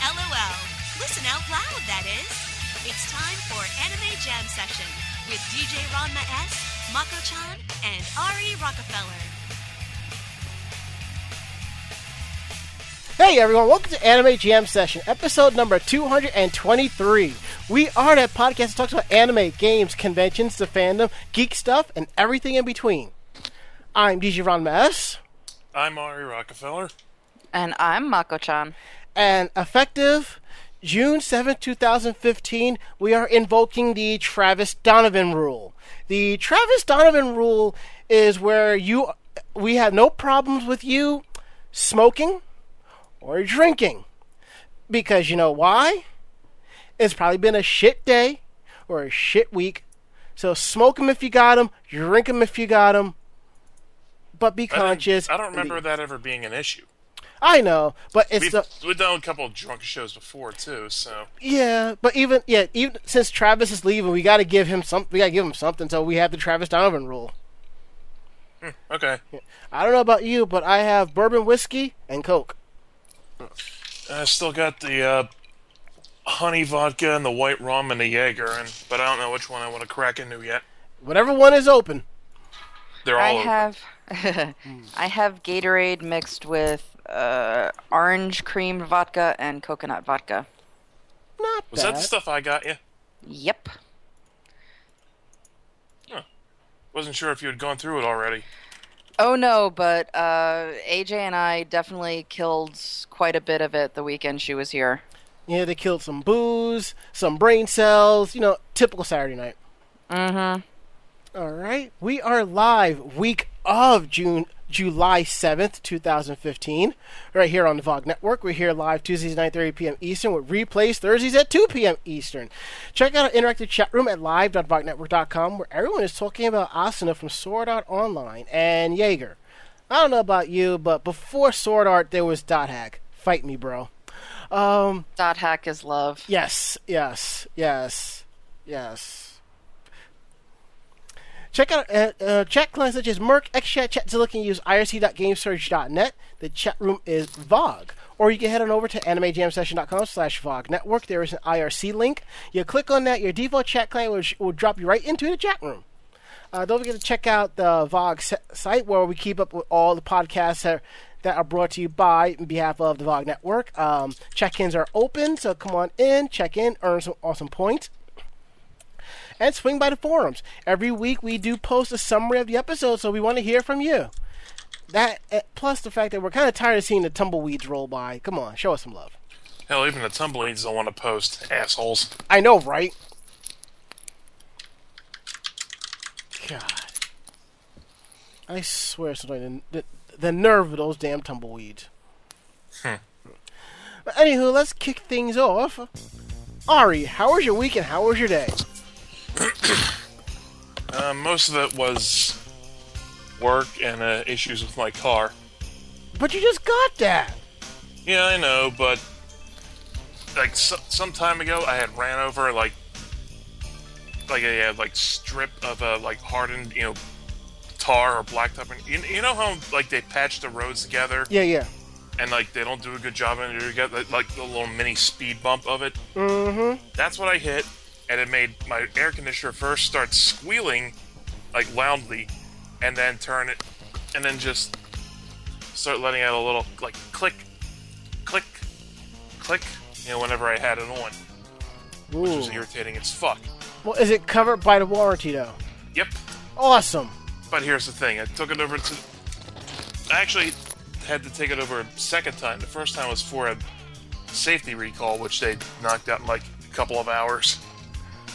LOL. Listen out loud, that is. It's time for Anime Jam Session with DJ Ranma S, Mako-chan, and Ari Rockefeller. Hey everyone, welcome to Anime Jam Session, episode number 223. We are that podcast that talks about anime, games, conventions, the fandom, geek stuff, and everything in between. I'm DJ Ranma I'm Ari Rockefeller. And I'm Mako-chan. And effective June 7th, 2015, we are invoking the Travis Donovan rule. The Travis Donovan rule is where you we have no problems with you smoking or drinking. Because you know why? It's probably been a shit day or a shit week. So smoke them if you got them, drink them if you got them. But be I conscious. I don't remember that ever being an issue. I know, but it's We've, the we've done a couple of drunk shows before too, so yeah. But even yeah, even since Travis is leaving, we got to give him some. We got to give him something. So we have the Travis Donovan rule. okay. I don't know about you, but I have bourbon whiskey and Coke. I still got the uh, honey vodka and the white rum and the Jaeger, and but I don't know which one I want to crack into yet. Whatever one is open. They're all I open. have I have Gatorade mixed with uh, orange cream vodka and coconut vodka. Not Was bad. that the stuff I got you? Yep. Wasn't sure if you had gone through it already. Oh no, but uh, AJ and I definitely killed quite a bit of it the weekend she was here. Yeah, they killed some booze, some brain cells. You know, typical Saturday night. Mm-hmm. All right, we are live week of June, July seventh, two thousand fifteen, right here on the Vog Network. We're here live Tuesdays nine thirty p.m. Eastern with replays Thursdays at two p.m. Eastern. Check out our interactive chat room at live.vognetwork.com where everyone is talking about Asuna from Sword Art Online and Jaeger. I don't know about you, but before Sword Art there was Dot Hack. Fight me, bro. Um, Dot hack is love. Yes, yes, yes, yes. Check out uh, uh, chat clients such as mIRC, XChat, Chatzilla can use irc.gamesurge.net. The chat room is VOG. Or you can head on over to animejamsession.com slash VOG network. There is an IRC link. You click on that, your default chat client will, will drop you right into the chat room. Uh, don't forget to check out the VOG site where we keep up with all the podcasts that, that are brought to you by on behalf of the VOG network. Um, check-ins are open, so come on in, check in, earn some awesome points and swing by the forums. Every week we do post a summary of the episode, so we want to hear from you. That eh, plus the fact that we're kind of tired of seeing the tumbleweeds roll by. Come on, show us some love. Hell, even the tumbleweeds don't want to post, assholes. I know, right? God, I swear, something the, the, the nerve of those damn tumbleweeds. Hmm. But anywho, let's kick things off. Ari, how was your week and how was your day? Uh, most of it was work and uh, issues with my car. But you just got that. Yeah, I know, but like so, some time ago, I had ran over like like a uh, like strip of a like hardened, you know, tar or blacktop. And you, you know how like they patch the roads together Yeah, yeah. and like they don't do a good job and you get like, like the little mini speed bump of it. Mm-hmm. That's what I hit, and it made my air conditioner first start squealing like loudly, and then turn it, and then just start letting out a little like click, click, click. You know, whenever I had it on, which was irritating as fuck. Well, is it covered by the warranty though? Yep. Awesome. But here's the thing: I took it over to. I actually had to take it over a second time. The first time was for a safety recall, which they knocked out in like a couple of hours.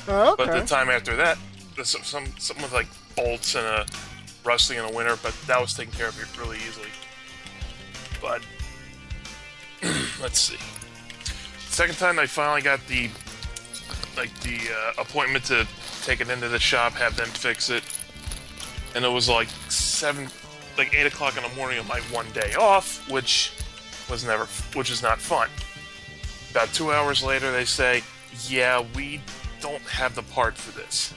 Oh, But the time after that, some, some something with like bolts and a rusting in the winter, but that was taken care of really easily. But let's see. Second time, I finally got the like the uh, appointment to take it into the shop, have them fix it, and it was like seven, like eight o'clock in the morning on my one day off, which was never, which is not fun. About two hours later, they say, "Yeah, we don't have the part for this."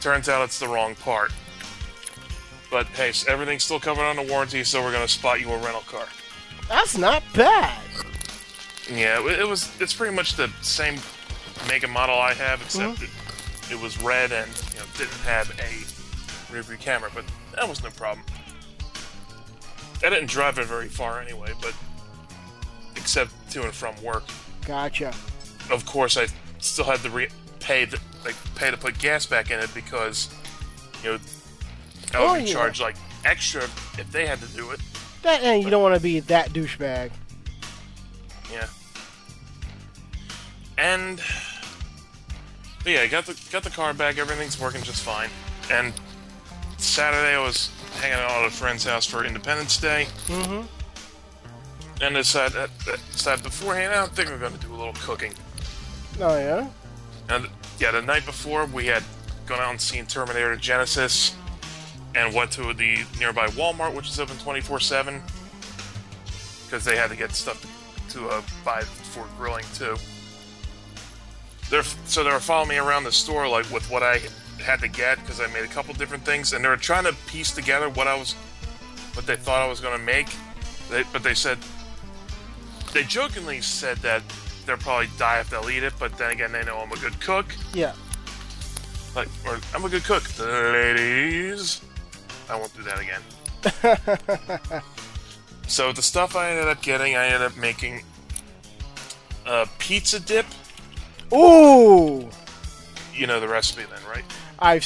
Turns out it's the wrong part. But hey, s- everything's still covered under warranty, so we're gonna spot you a rental car. That's not bad. Yeah, it, it was. It's pretty much the same make and model I have, except uh-huh. it, it was red and you know didn't have a rear view camera, but that was no problem. I didn't drive it very far anyway, but except to and from work. Gotcha. Of course, I still had to re- pay the, like pay to put gas back in it because you know I Oh, would be yeah. charged like extra if they had to do it. That and you don't want to be that douchebag. Yeah. And but yeah, I got the got the car back. Everything's working just fine. And Saturday I was hanging out at a friend's house for Independence Day. Mm-hmm. And decided, uh, decided beforehand, I think we're going to do a little cooking. Oh yeah. And yeah, the night before we had gone out and seen Terminator Genisys, and went to the nearby Walmart, which is open twenty four seven, because they had to get stuff to uh, buy for grilling too. They're so they were following me around the store like with what I had to get because I made a couple different things, and they were trying to piece together what I was, what they thought I was going to make. They, but they said they jokingly said that they'll probably die if they'll eat it, but then again, they know I'm a good cook. Yeah. Like, or I'm a good cook, ladies. I won't do that again. so the stuff I ended up getting, I ended up making a pizza dip. Ooh. You know the recipe then, right? I've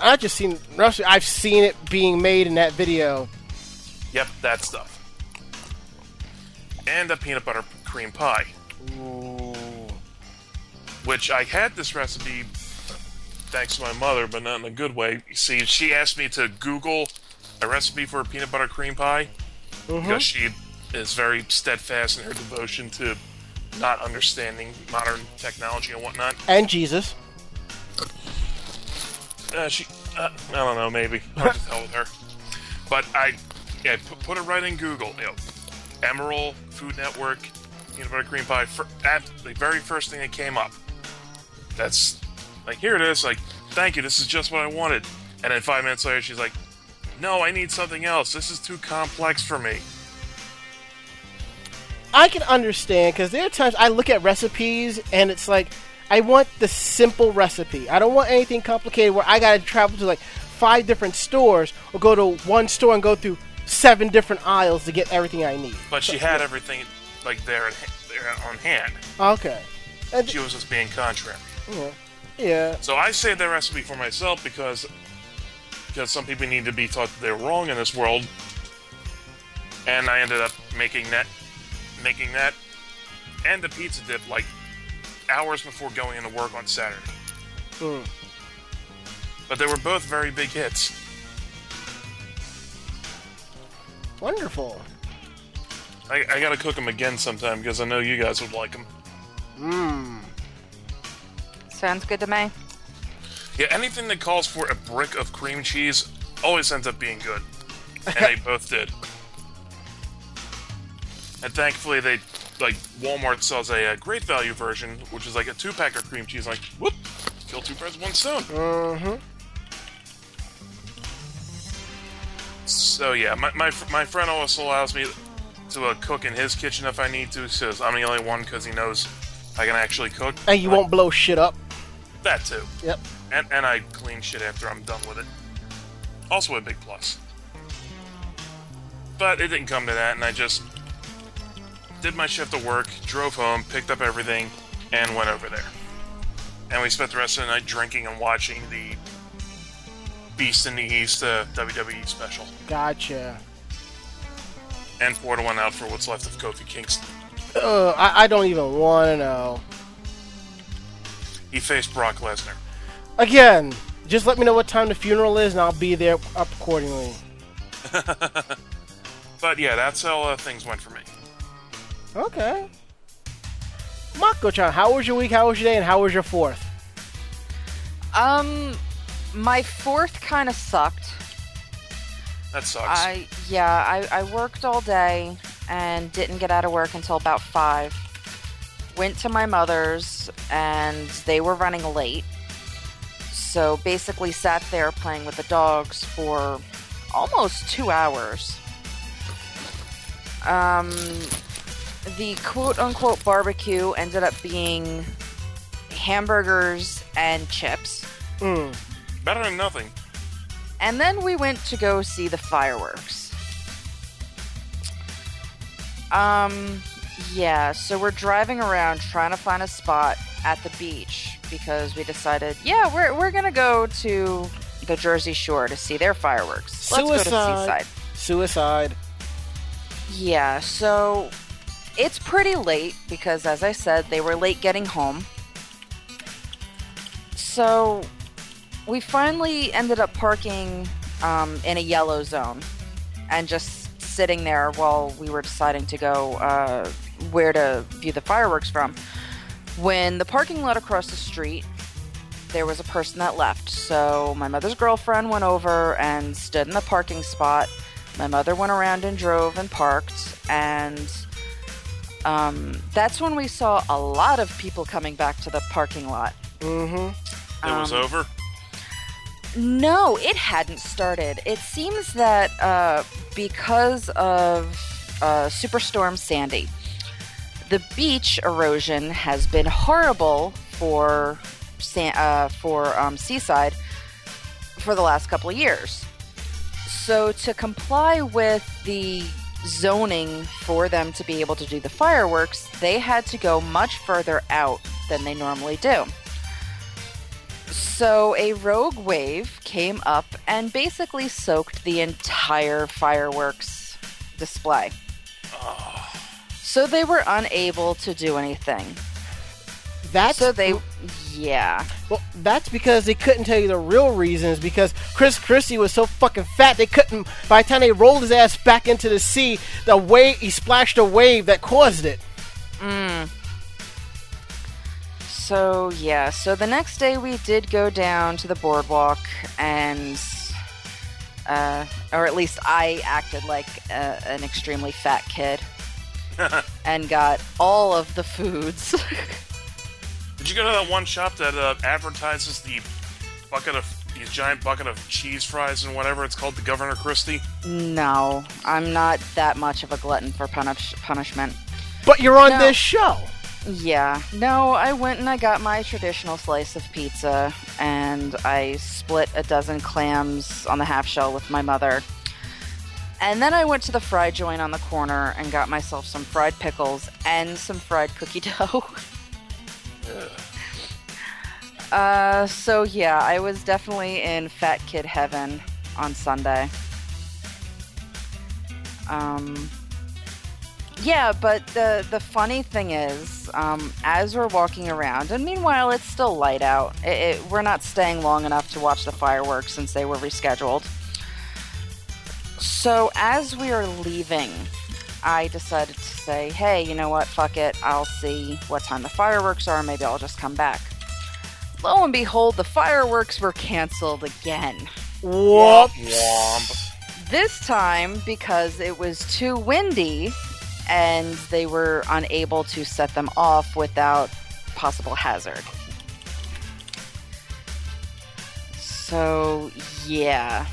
I just seen recipe. I've seen it being made in that video. Yep, that stuff. And a peanut butter cream pie. Which I had this recipe thanks to my mother, but not in a good way. See, she asked me to Google a recipe for a peanut butter cream pie because she is very steadfast in her devotion to not understanding modern technology and whatnot. And Jesus. Uh, she, uh, I don't know, maybe. I'll just hell with her. But I, yeah, put, put it right in Google. You know, Emeril Food Network, peanut butter cream pie. For, at the very first thing that came up. That's like here it is. Like, thank you. This is just what I wanted. And then five minutes later, she's like, "No, I need something else. This is too complex for me." I can understand because there are times I look at recipes and it's like I want the simple recipe. I don't want anything complicated where I got to travel to like five different stores or go to one store and go through seven different aisles to get everything I need. But she had everything like there, in, there on hand. Okay. And She was just being contrary. yeah. So I saved that recipe for myself because because some people need to be taught that they're wrong in this world, and I ended up making that making that and the pizza dip like hours before going into work on Saturday. Mm. But they were both very big hits. Wonderful. I, I gotta cook them again sometime because I know you guys would like them. Mmm. Sounds good to me. Yeah, anything that calls for a brick of cream cheese always ends up being good. And they both did. And thankfully, they, like, Walmart sells a, uh great value version, which is like a two pack of cream cheese. Like, whoop, kill two birds with one stone. Mm-hmm. So, yeah, my, my, my friend also allows me to uh, cook in his kitchen if I need to. Says I'm the only one because he knows I can actually cook. And you won't blow shit up. That too. Yep. And, and I clean shit after I'm done with it. Also a big plus. But it didn't come to that, and I just did my shift of work, drove home, picked up everything, and went over there. And we spent the rest of the night drinking and watching the Beast in the East uh, WWE special. Gotcha. And poured one out for what's left of Kofi Kingston. Uh, I, I don't even want to know. He faced Brock Lesnar. Again, just let me know what time the funeral is, and I'll be there up accordingly. But yeah, that's how uh, things went for me. Okay. Mako-chan, how was your week? How was your day? And how was your fourth? Um, my fourth kind of sucked. That sucks. I yeah, I, I worked all day and didn't get out of work until about five. Went to my mother's and they were running late. So basically sat there playing with the dogs for almost two hours. Um the quote unquote barbecue ended up being hamburgers and chips. Mm. Better than nothing. And then we went to go see the fireworks. Um, yeah, so we're driving around trying to find a spot at the beach because we decided, yeah, we're, we're gonna go to the Jersey Shore to see their fireworks. Let's go to Suicide. Seaside. Suicide. Yeah, so it's pretty late because, as I said, they were late getting home. So we finally ended up parking um, in a yellow zone and just sitting there while we were deciding to go uh, where to view the fireworks from. When the parking lot across the street, there was a person that left. So my mother's girlfriend went over and stood in the parking spot. My mother went around and drove and parked, and um, that's when we saw a lot of people coming back to the parking lot. Mm-hmm. It was Um, over. No, it hadn't started. It seems that uh, because of uh, Superstorm Sandy, the beach erosion has been horrible for uh, for um, Seaside for the last couple of years. So to comply with the zoning for them to be able to do the fireworks, they had to go much further out than they normally do. So a rogue wave came up and basically soaked the entire fireworks display. Oh. So they were unable to do anything. That's So they, yeah. Well, that's because they couldn't tell you the real reasons. Because Chris Christie was so fucking fat, they couldn't. By the time they rolled his ass back into the sea, the wave he splashed a wave that caused it. Mm. So yeah, so the next day we did go down to the boardwalk and uh, or at least I acted like a, an extremely fat kid and got all of the foods. Did you go to that one shop that uh, advertises the bucket of the giant bucket of cheese fries and whatever it's called, the Governor Christie? no, I'm not that much of a glutton for punish- punishment. But you're on No. this show. Yeah, no, I went and I got my traditional slice of pizza and I split a dozen clams on the half shell with my mother. And then I went to the fry joint on the corner and got myself some fried pickles and some fried cookie dough. uh, so yeah, I was definitely in fat kid heaven on Sunday. Um, yeah, but the the funny thing is, um, as we're walking around, and meanwhile it's still light out. It, it, we're not staying long enough to watch the fireworks since they were rescheduled. So as we are leaving, I decided to say, "Hey, you know what? Fuck it. I'll see what time the fireworks are. Maybe I'll just come back." Lo and behold, the fireworks were canceled again. Whoop. Womp. This time because it was too windy and they were unable to set them off without possible hazard. So, yeah.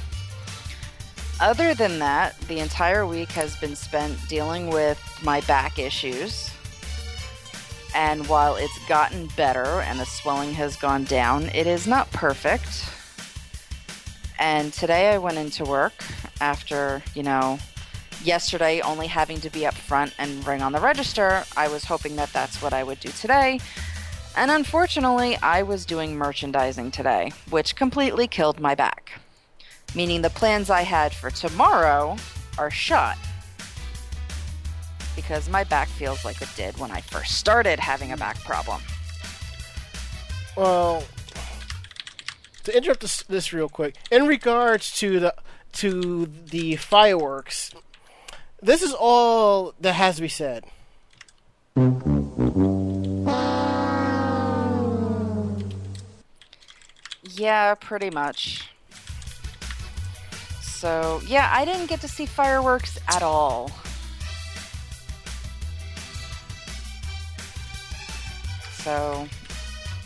Other than that, the entire week has been spent dealing with my back issues. And while it's gotten better and the swelling has gone down, it is not perfect. And today I went into work after, you know, yesterday only having to be up front and ring on the register. I was hoping that that's what I would do today. And unfortunately, I was doing merchandising today, which completely killed my back. Meaning the plans I had for tomorrow are shot. Because my back feels like it did when I first started having a back problem. Well, to interrupt this, this real quick, in regards to the to the fireworks, this is all that has to be said. Yeah, pretty much. So, yeah, I didn't get to see fireworks at all. So,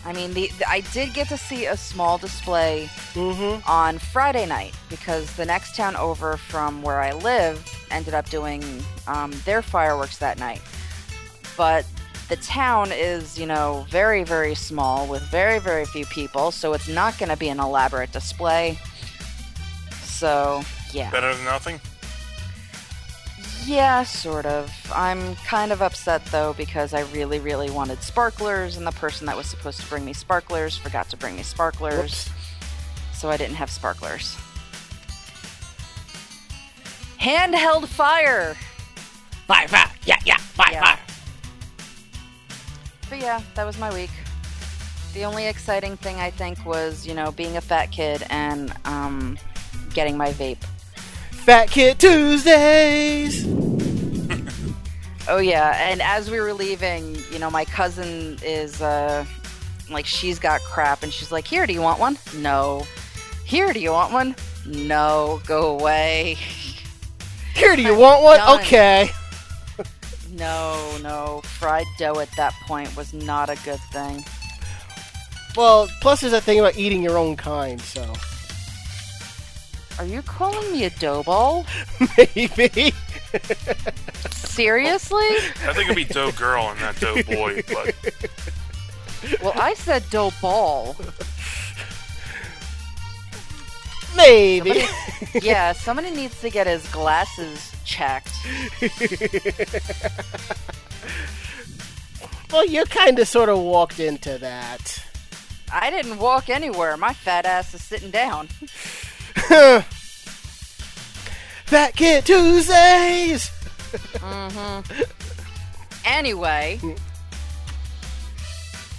I mean, the, the- I did get to see a small display Mm-hmm. on Friday night because the next town over from where I live ended up doing um, their fireworks that night. but the town is, you know, very, very small with very, very few people, so it's not going to be an elaborate display. So, yeah. Better than nothing. Yeah, sort of. I'm kind of upset though because I really, really wanted sparklers, and the person that was supposed to bring me sparklers forgot to bring me sparklers, Whoops. so I didn't have sparklers. Handheld fire! Fire, fire, yeah, yeah, fire, Yeah. fire. But yeah, that was my week. The only exciting thing I think was, you know, being a fat kid and um, getting my vape. Fat Kid Tuesdays. Oh yeah, and as we were leaving, you know, my cousin is uh like she's got crap and she's like, "Here, do you want one?" No. Here, do you want one? No, go away. Here, do you want one? Done. Okay. No, no. Fried dough at that point was not a good thing. Well, plus there's that thing about eating your own kind, so Are you calling me a dough ball? maybe. Seriously? I think it'd be Doe Girl and not Doe Boy, but Well, I said dough ball. maybe. Yeah, somebody needs to get his glasses checked. well, you kind of sort of walked into that. I didn't walk anywhere. My fat ass is sitting down. Fat Kid Tuesdays. Mhm. Anyway.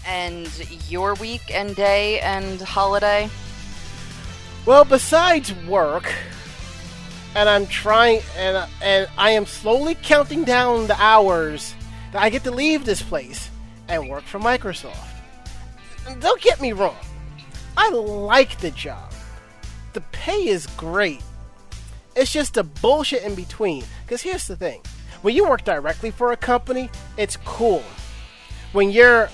And your week and day and holiday? Well, besides work, and I'm trying, and and I am slowly counting down the hours that I get to leave this place and work for Microsoft. And don't get me wrong, I like the job. The pay is great. It's just the bullshit in between. Because here's the thing: when you work directly for a company, it's cool. When you're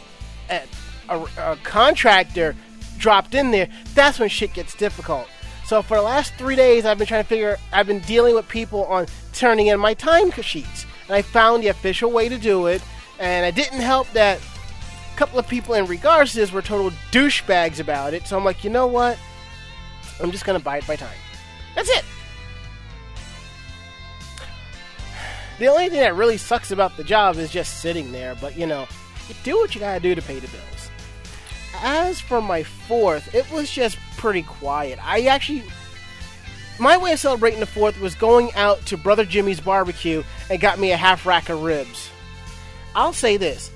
a, a, contractor dropped in there, that's when shit gets difficult. So for the last three days, I've been trying to figure. I've been dealing with people on turning in my time sheets, and I found the official way to do it. And it didn't help that a couple of people in regards to this were total douchebags about it. So I'm like, you know what? I'm just gonna bide my time. That's it. The only thing that really sucks about the job is just sitting there, but you know, you do what you gotta do to pay the bills. As for my fourth, it was just pretty quiet. I actually. My way of celebrating the fourth was going out to Brother Jimmy's barbecue and got me a half rack of ribs. I'll say this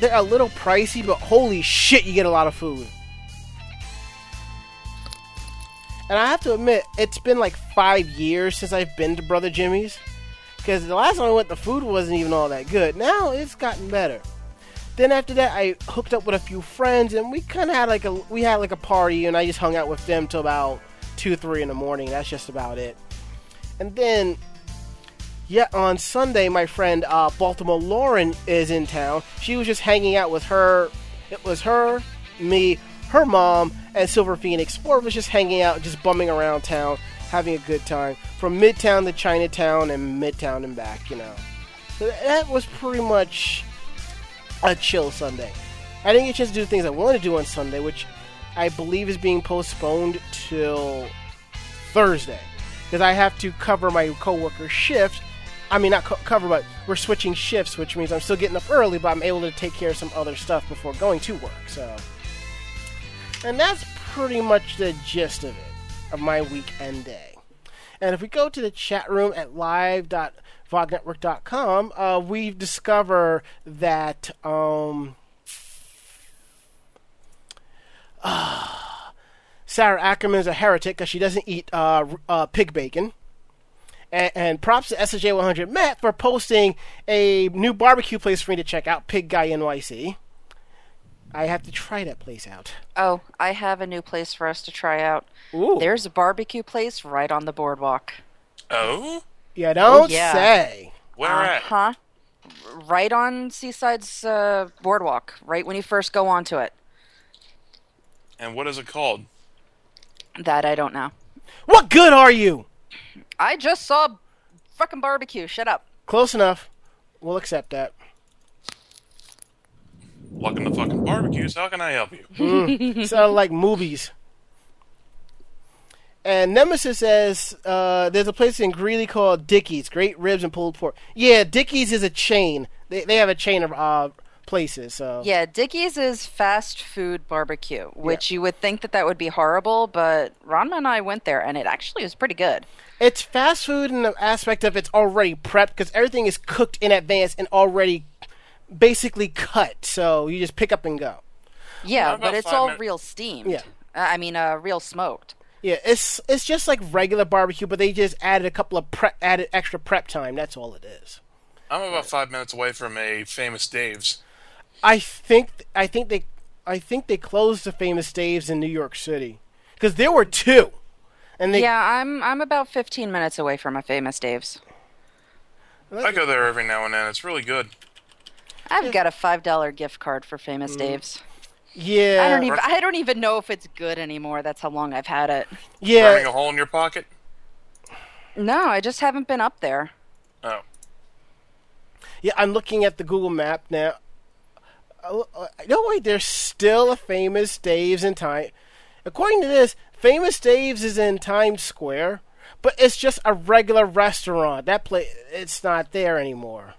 they're a little pricey, but holy shit, you get a lot of food. And I have to admit, it's been like five years since I've been to Brother Jimmy's. Because the last time I went, the food wasn't even all that good. Now it's gotten better. Then after that, I hooked up with a few friends, and we kind of had like a we had like a party, and I just hung out with them till about two, three in the morning. That's just about it. And then, yeah, on Sunday, my friend uh, Baltimore Lauren is in town. She was just hanging out with her. It was her, me, her mom, and Silver Phoenix. Of us just hanging out, just bumming around town, having a good time. From Midtown to Chinatown and Midtown and back, you know. So that was pretty much a chill Sunday. I didn't get a chance to do things I wanted to do on Sunday, which I believe is being postponed till Thursday. Because I have to cover my coworker's shift. I mean, not co- cover, but we're switching shifts, which means I'm still getting up early, but I'm able to take care of some other stuff before going to work. So, and that's pretty much the gist of it, of my weekend day. And if we go to the chat room at live.vognetwork.com, uh, we discover that um, Sarah Ackerman is a heretic because she doesn't eat uh, uh, pig bacon. And, and props to SJ 100 Matt for posting a new barbecue place for me to check out, Pig Guy NYC. I have to try that place out. Oh, I have a new place for us to try out. Ooh. There's a barbecue place right on the boardwalk. oh, You don't yeah. say. where at? Huh? Right on Seaside's uh, boardwalk, right when you first go onto it. And what is it called? That I don't know. What good are you? I just saw fucking barbecue. Shut up. Close enough. We'll accept that. Welcome to fucking barbecues. How can I help you? Sound like movies. And Nemesis says uh, there's a place in Greeley called Dickey's, Great Ribs and Pulled Pork. Yeah, Dickey's is a chain. They they have a chain of uh, places. So Yeah, Dickey's is fast food barbecue, which you would think that that would be horrible, but Ranma and I went there and it actually was pretty good. it's fast food in the aspect of it's already prepped because everything is cooked in advance and already basically cut. So you just pick up and go. Yeah, How but it's all minutes? real steamed. Yeah. Uh, I mean, uh, real smoked. Yeah, it's it's just like regular barbecue, but they just added a couple of prep, added extra prep time. That's all it is. I'm about five minutes away from a famous Dave's. I think I think they I think they closed the famous Dave's in New York City because there were two, and they yeah, I'm I'm about 15 minutes away from a famous Dave's. I go there every now and then. It's really good. I've got a five dollar gift card for Famous Mm. Dave's. yeah I don't even I don't even know if it's good anymore. That's how long I've had it. Yeah, burning yeah a hole in your pocket? No, I just haven't been up there. Oh. yeah. I'm looking at the Google map now. Uh, uh, no wait, there's still a famous Dave's in time. According to this, famous Dave's is in Times Square, but it's just a regular restaurant. That place it's not there anymore.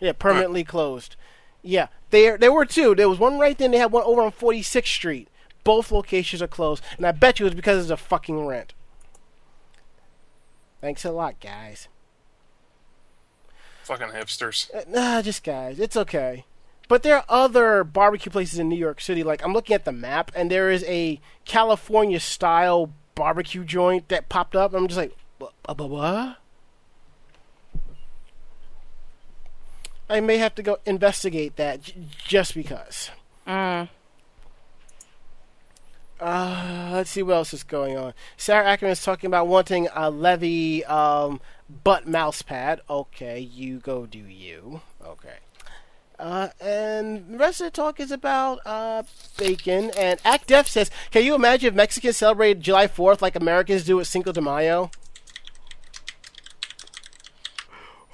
Yeah, permanently closed. Yeah, there there were two. There was one right then. They had one over on 46th Street. Both locations are closed, and I bet you it's because of the fucking rent. Thanks a lot, guys. Fucking hipsters. Uh, Nah, just guys. It's okay. But there are other barbecue places in New York City. Like I'm looking at the map, and there is a California style barbecue joint that popped up. I'm just like, what? I may have to go investigate that j- just because. Mm. Uh, let's see what else is going on. Sarah Ackerman is talking about wanting a Levi um, butt mouse pad. Okay, you go do you. Okay. Uh, and the rest of the talk is about uh, bacon. And Act Def says, "Can you imagine if Mexicans celebrated July 4th like Americans do with Cinco de Mayo?"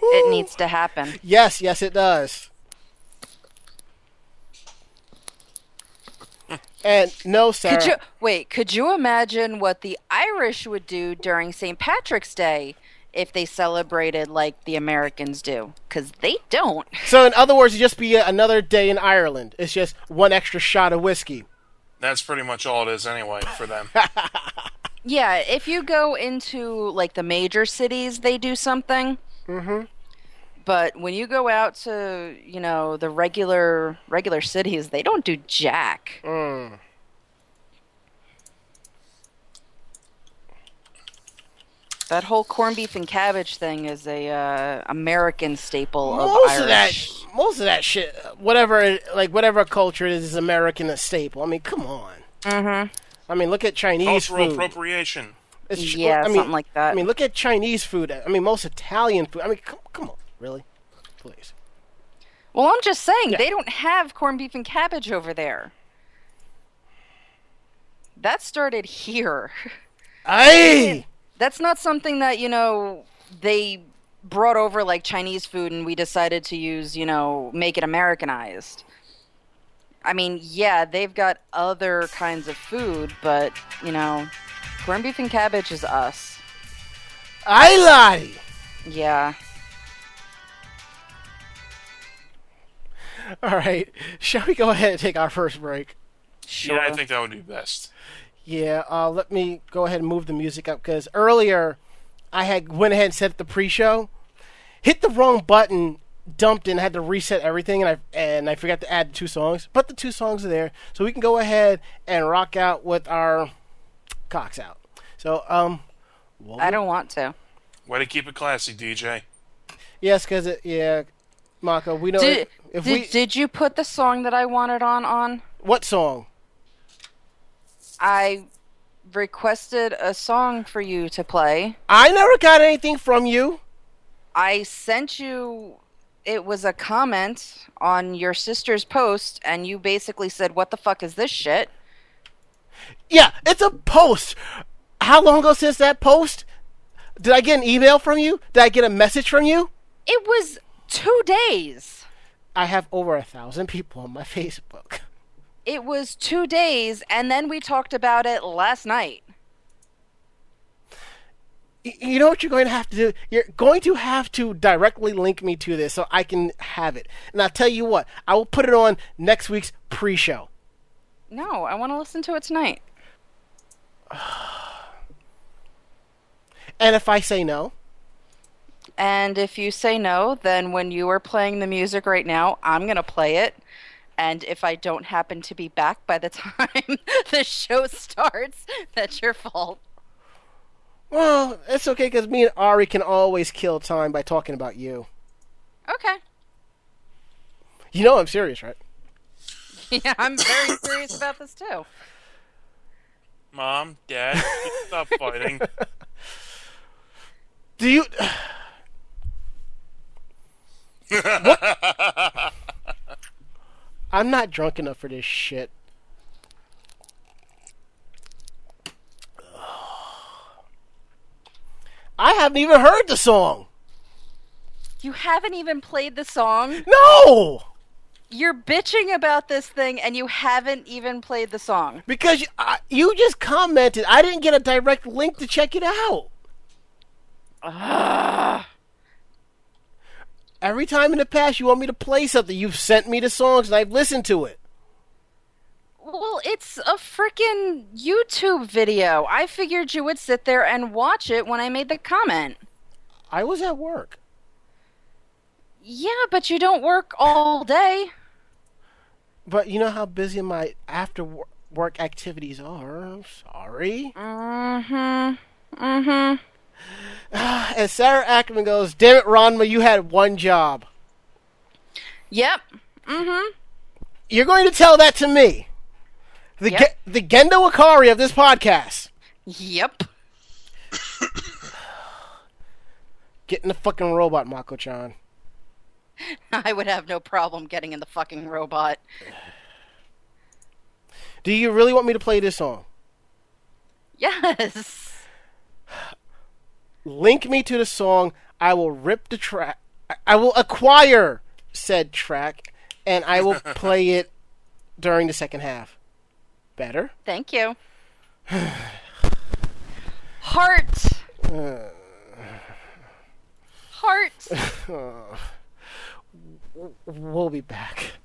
It needs to happen. Yes, yes, it does. and no, Sarah. Could you wait? Could you imagine what the Irish would do during St. Patrick's Day if they celebrated like the Americans do? Because they don't. So, in other words, it'd just be another day in Ireland. It's just one extra shot of whiskey. That's pretty much all it is anyway for them. Yeah, if you go into like the major cities, they do something. Mm-hmm. But when you go out to you know the regular regular cities, they don't do jack. Mm. That whole corned beef and cabbage thing is a uh, American staple of Most Irish. of that, most of that shit, whatever, like whatever culture it is, is American a staple. I mean, come on. Mm-hmm. I mean, look at Chinese Cultural food. appropriation. It's Yeah, I mean, something like that. I mean, look at Chinese food. I mean, most Italian food. I mean, come, come on, really, please. Well, I'm just saying Yeah. they don't have corned beef and cabbage over there. That started here. Aye. That's not something that, you know, they brought over like Chinese food and we decided to use, you know, make it Americanized. I mean, yeah, they've got other kinds of food, but, you know, corned beef and cabbage is us. I lie. Yeah. All right, shall we go ahead and take our first break? Sure. Yeah, I think that would be best. Yeah, uh, let me go ahead and move the music up because earlier I had went ahead and set the pre-show, hit the wrong button, dumped in, had to reset everything, and I and I forgot to add the two songs. But the two songs are there, so we can go ahead and rock out with our cocks out. So, um, what I don't want to. Way to keep it classy, DJ. yes, because yeah, Mako, we know Did, if did, we did you put the song that I wanted on on? what song? I requested a song for you to play. I never got anything from you. I sent you it was a comment on your sister's post and you basically said what the fuck is this shit? Yeah, it's a post. How long ago since that post? Did I get an email from you? Did I get a message from you? It was 2 days. I have over a thousand people on my Facebook. It was two days, and then we talked about it last night. You know what you're going to have to do? You're going to have to directly link me to this so I can have it. And I'll tell you what, I will put it on next week's pre show. No, I want to listen to it tonight. And if I say no, And if you say no, then when you are playing the music right now, I'm going to play it. And if I don't happen to be back by the time the show starts, that's your fault. well, it's okay because me and Ari can always kill time by talking about you. Okay. You know I'm serious, right? Yeah, I'm very serious about this too. Mom, Dad, stop fighting. Do you. What? I'm not drunk enough for this shit. I haven't even heard the song. You haven't even played the song. No! You're bitching about this thing and you haven't even played the song. Because you, uh, you just commented. I didn't get a direct link to check it out. Every time in the past you want me to play something, you've sent me the songs and I've listened to it. Well, it's a freaking YouTube video. I figured you would sit there and watch it when I made the comment. I was at work. Yeah, but you don't work all day. But you know how busy my after work activities are. I'm sorry. Mm-hmm. Mm-hmm. And Sarah Ackerman goes, Damn it, Ranma, you had one job. Yep. Mm-hmm. You're going to tell that to me. The, Yep. Ge- the Gendo Ikari of this podcast. Yep. Get in the fucking robot, Mako chan. I would have no problem getting in the fucking robot. Do you really want me to play this song? Yes. Link me to the song. I will rip the track. I- will acquire said track, and I will play it during the second half. Better? Thank you. Heart. Heart. We'll be back.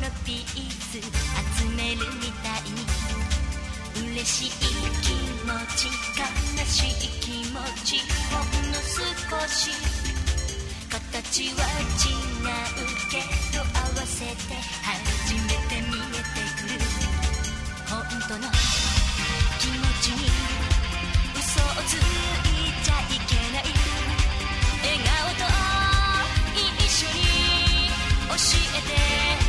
のピース集めるみたい嬉しい気持ち悲しい気持ちほんの少し形は違うけど合わせて初めて見えてくる本当の気持ちに嘘をついちゃいけない笑顔と一緒に教えて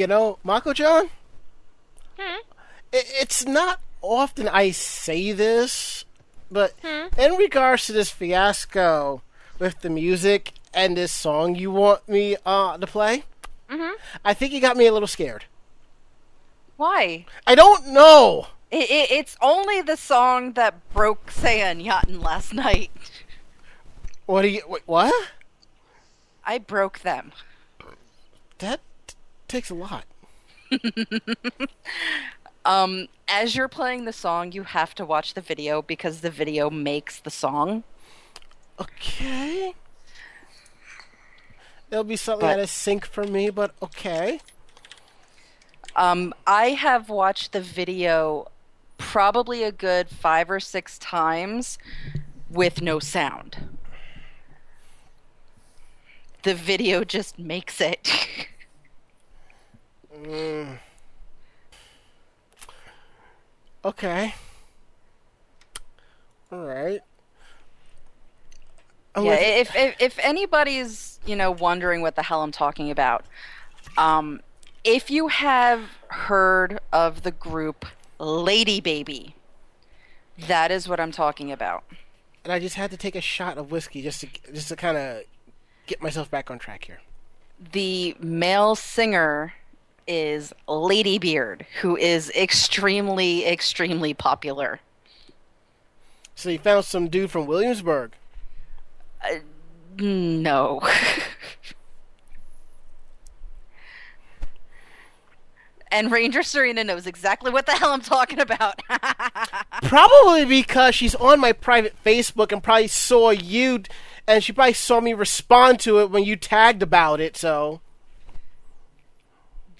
You know, Mako chan? Hmm? It's not often I say this, but hmm? in regards to this fiasco with the music and this song you want me uh, to play, mm-hmm. I think you got me a little scared. Why? I don't know. It, it, it's only the song that broke San Yachten last night. What do you? Wait, what? I broke them. That takes a lot. Um, as you're playing the song, you have to watch the video because the video makes the song. Okay. It'll be something But- that is sync for me, but okay. Um, I have watched the video probably a good five or six times with no sound. The video just makes it. Okay. All right. yeah, if, if if anybody's you know wondering what the hell I'm talking about, um, if you have heard of the group Lady Baby, that is what I'm talking about. and I just had to take a shot of whiskey just to just to kind of get myself back on track here. The male singer is Lady Beard, who is extremely extremely popular. So you found some dude from Williamsburg. Uh, no. and Ranger Serena knows exactly what the hell I'm talking about. Probably because she's on my private Facebook and probably saw you, and she probably saw me respond to it when you tagged about it. So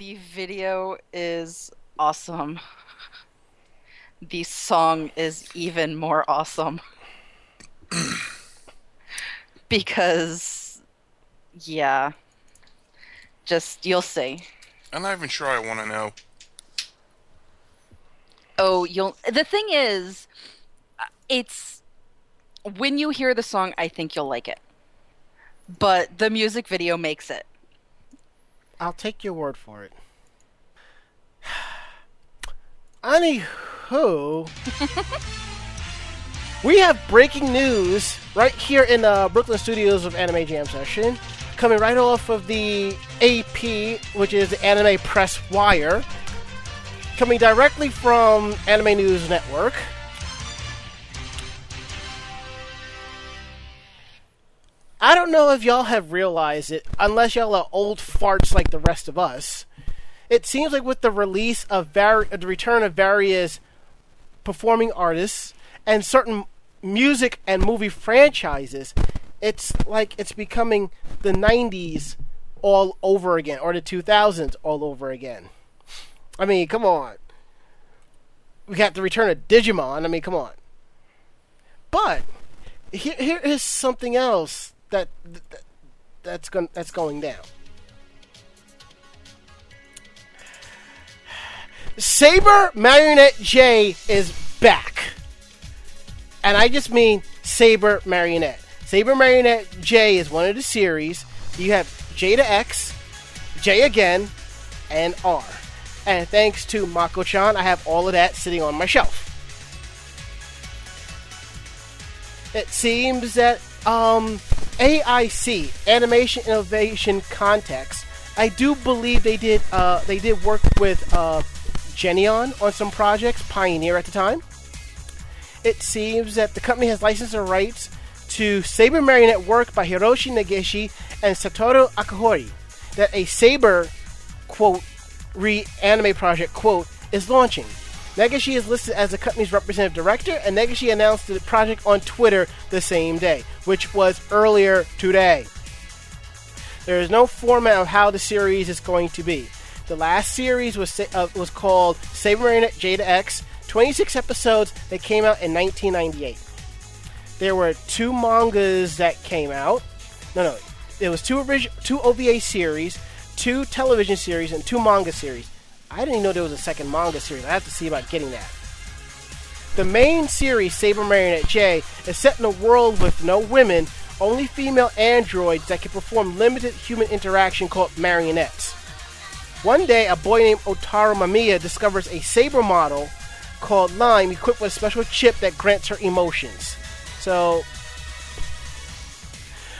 the video is awesome. The song is even more awesome. because, yeah. Just, you'll see. I'm not even sure I want to know. Oh, you'll. The thing is, it's when you hear the song, I think you'll like it. But the music video makes it. I'll take your word for it. Anywho, we have breaking news right here in the Brooklyn studios of Anime Jam Session, coming right off of the AP, which is the Anime Press Wire, coming directly from Anime News Network. I don't know if y'all have realized it, unless y'all are old farts like the rest of us. It seems like with the release of var- uh, the return of various performing artists and certain music and movie franchises, it's like it's becoming the 90s all over again, or the 2000s all over again. I mean, come on. We got the return of Digimon. I mean, come on. But here, here is something else that, that that's going that's going down. Saber Marionette J is back. And I just mean Saber Marionette. Saber Marionette J is one of the series. You have J to X, J again, and R. And thanks to Mako chan, I have all of that sitting on my shelf. It seems that um, AIC, Animation Innovation Context, I do believe they did uh, they did work with uh, Geneon on some projects, Pioneer at the time. It seems that the company has licensed the rights to Saber Marionette work by Hiroshi Negishi and Satoru Akahori. That a Saber quote re-anime project quote is launching. Negishi is listed as the company's representative director, and Negishi announced the project on Twitter the same day, which was earlier today. There is no format of how the series is going to be. The last series was uh, was called Saber Marionette J to X, 26 episodes that came out in 1998. There were two mangas that came out. No, no, it was two orig- two OVA series, two television series, and two manga series. I didn't even know there was a second manga series. I have to see about getting that. The main series, Saber Marionette J, is set in a world with no women, only female androids that can perform limited human interaction called marionettes. One day, a boy named Otaru Mamiya discovers a Saber model called Lime equipped with a special chip that grants her emotions. So,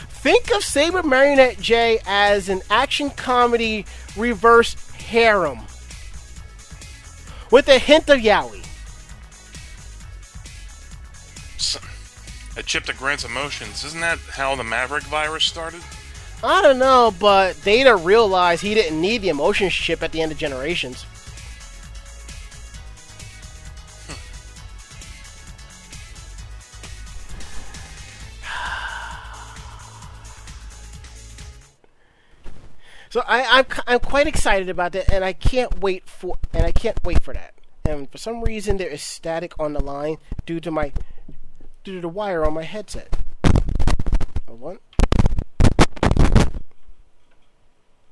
Think of Saber Marionette J as an action comedy reverse harem with a hint of yaoi. A chip that grants emotions. Isn't that how the Maverick virus started? I don't know, but Data realized he didn't need the emotion chip at the end of Generations. So I, I'm I'm quite excited about that, and I can't wait for and I can't wait for that. And for some reason, there is static on the line due to my due to the wire on my headset. Hold on.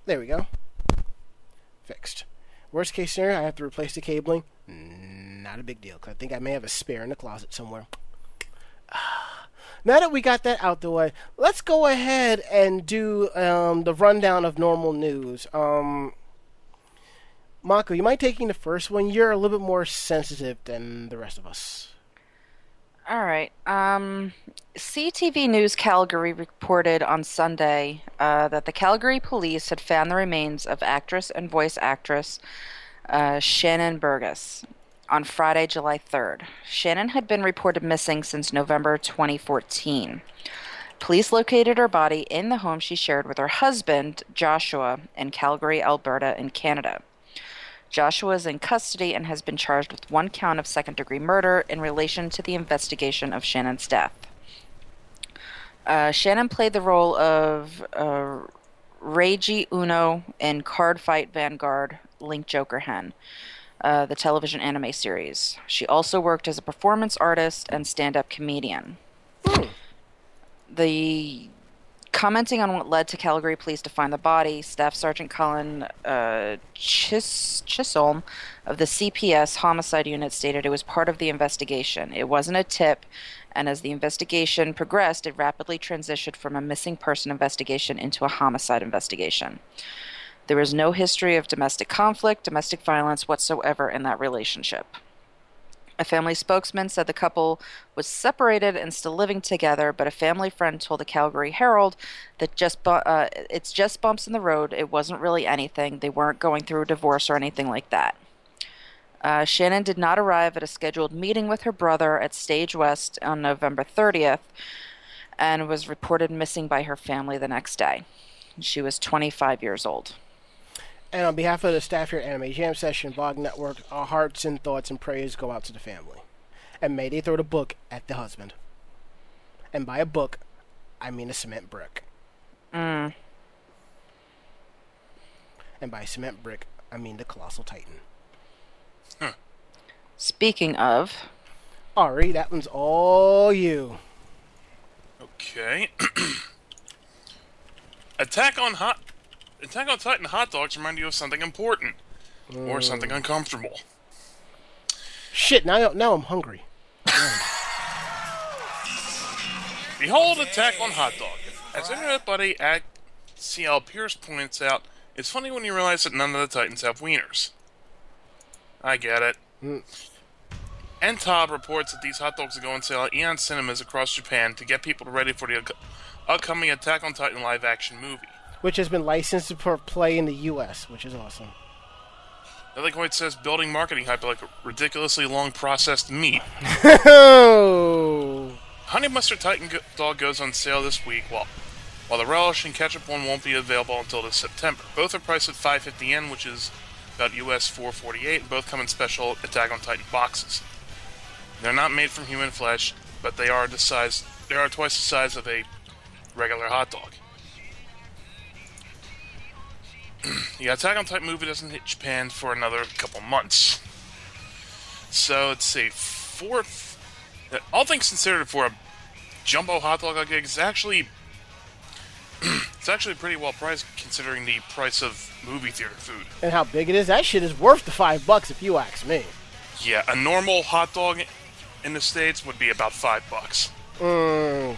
There we go. Fixed. Worst case scenario, I have to replace the cabling. Not a big deal, 'cause I think I may have a spare in the closet somewhere. Now that we got that out the way, let's go ahead and do um, the rundown of normal news. Um, Mako, you mind taking the first one? You're a little bit more sensitive than the rest of us. All right. Um, CTV News Calgary reported on Sunday uh, that the Calgary police had found the remains of actress and voice actress uh, Shannon Burgess on Friday, July 3rd. Shannon had been reported missing since November 2014. Police located her body in the home she shared with her husband, Joshua, in Calgary, Alberta, in Canada. Joshua is in custody and has been charged with one count of second degree murder in relation to the investigation of Shannon's death. Uh, Shannon played the role of uh, Reiji Uno in Card Fight Vanguard Link Joker Hen, uh, the television anime series. She also worked as a performance artist and stand up comedian. The commenting on what led to Calgary police to find the body, Staff Sergeant Colin uh, Chis- Chisholm of the CPS homicide unit stated it was part of the investigation. It wasn't a tip, and as the investigation progressed, it rapidly transitioned from a missing person investigation into a homicide investigation. There is no history of domestic conflict, domestic violence whatsoever in that relationship. A family spokesman said the couple was separated and still living together, but a family friend told the Calgary Herald that just bu- uh, it's just bumps in the road. It wasn't really anything. They weren't going through a divorce or anything like that. Uh, Shannon did not arrive at a scheduled meeting with her brother at Stage West on November 30th and was reported missing by her family the next day. She was 25 years old. And on behalf of the staff here at Anime Jam Session Vlog Network, our hearts and thoughts and prayers go out to the family. And may they throw the book at the husband. And by a book, I mean a cement brick. Mm. And by cement brick, I mean the Colossal Titan. Speaking of, Ari, that one's all you. Okay. Attack on hot Attack on Titan hot dogs remind you of something important or something uncomfortable. Shit, now, now I'm hungry. Behold Attack on Hot Dog. As internet buddy at CL Pierce points out, it's funny when you realize that none of the Titans have wieners. I get it. Hmm. And Tob reports that these hot dogs are going on sale at Aeon Cinemas across Japan to get people ready for the upcoming Attack on Titan live action movie. Which has been licensed for play in the U.S., which is awesome. I like how it says building marketing hype like a ridiculously long processed meat. Honey Mustard Titan go- Dog goes on sale this week, while while the relish and ketchup one won't be available until this September. Both are priced at 550 yen, which is about US 448, and both come in special Attack on Titan boxes. They're not made from human flesh, but they are the size. They are twice the size of a regular hot dog. the Attack on Titan movie doesn't hit Japan for another couple months. So it's a fourth. uh, All things considered, for a jumbo hot dog it, it's actually it's actually pretty well priced considering the price of movie theater food. and how big it is? That shit is worth the five bucks if you ask me. Yeah, a normal hot dog in the states would be about five bucks. Mm,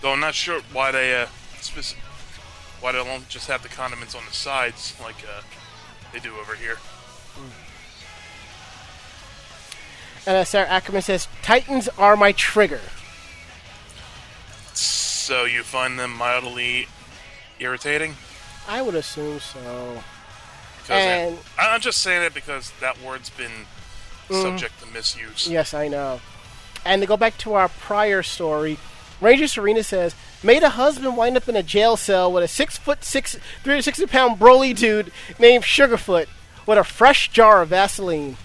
Though I'm not sure why they uh, speci- why they don't just have the condiments on the sides like uh, they do over here. and as Sarah Ackerman says, Titans are my trigger. So you find them mildly irritating? I would assume so. And- I- I'm just saying it because that word's been subject to misuse. Yes, I know. And to go back to our prior story, Ranger Serena says, made a husband wind up in a jail cell with a six foot six, 360 pound Broly dude named Sugarfoot with a fresh jar of Vaseline.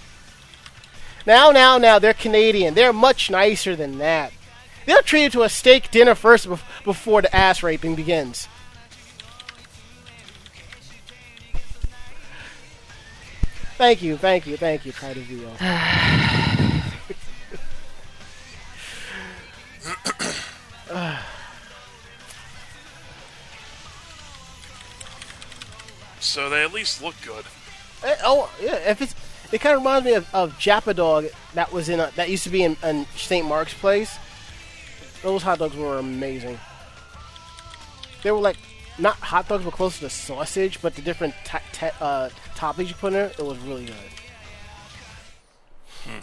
Now, now, now, they're Canadian. They're much nicer than that. They'll treat you to a steak dinner first bef- before the ass raping begins. Thank you, thank you, thank you, Try to Veal. So they at least look good. Eh, oh yeah, if it's it kind of reminds me of, of Japadog that was in a, that used to be in, in St. Mark's Place. Those hot dogs were amazing. They were like not hot dogs, but close to the sausage, but the different ta- ta- uh, toppings you put in it, it was really good. Hmm.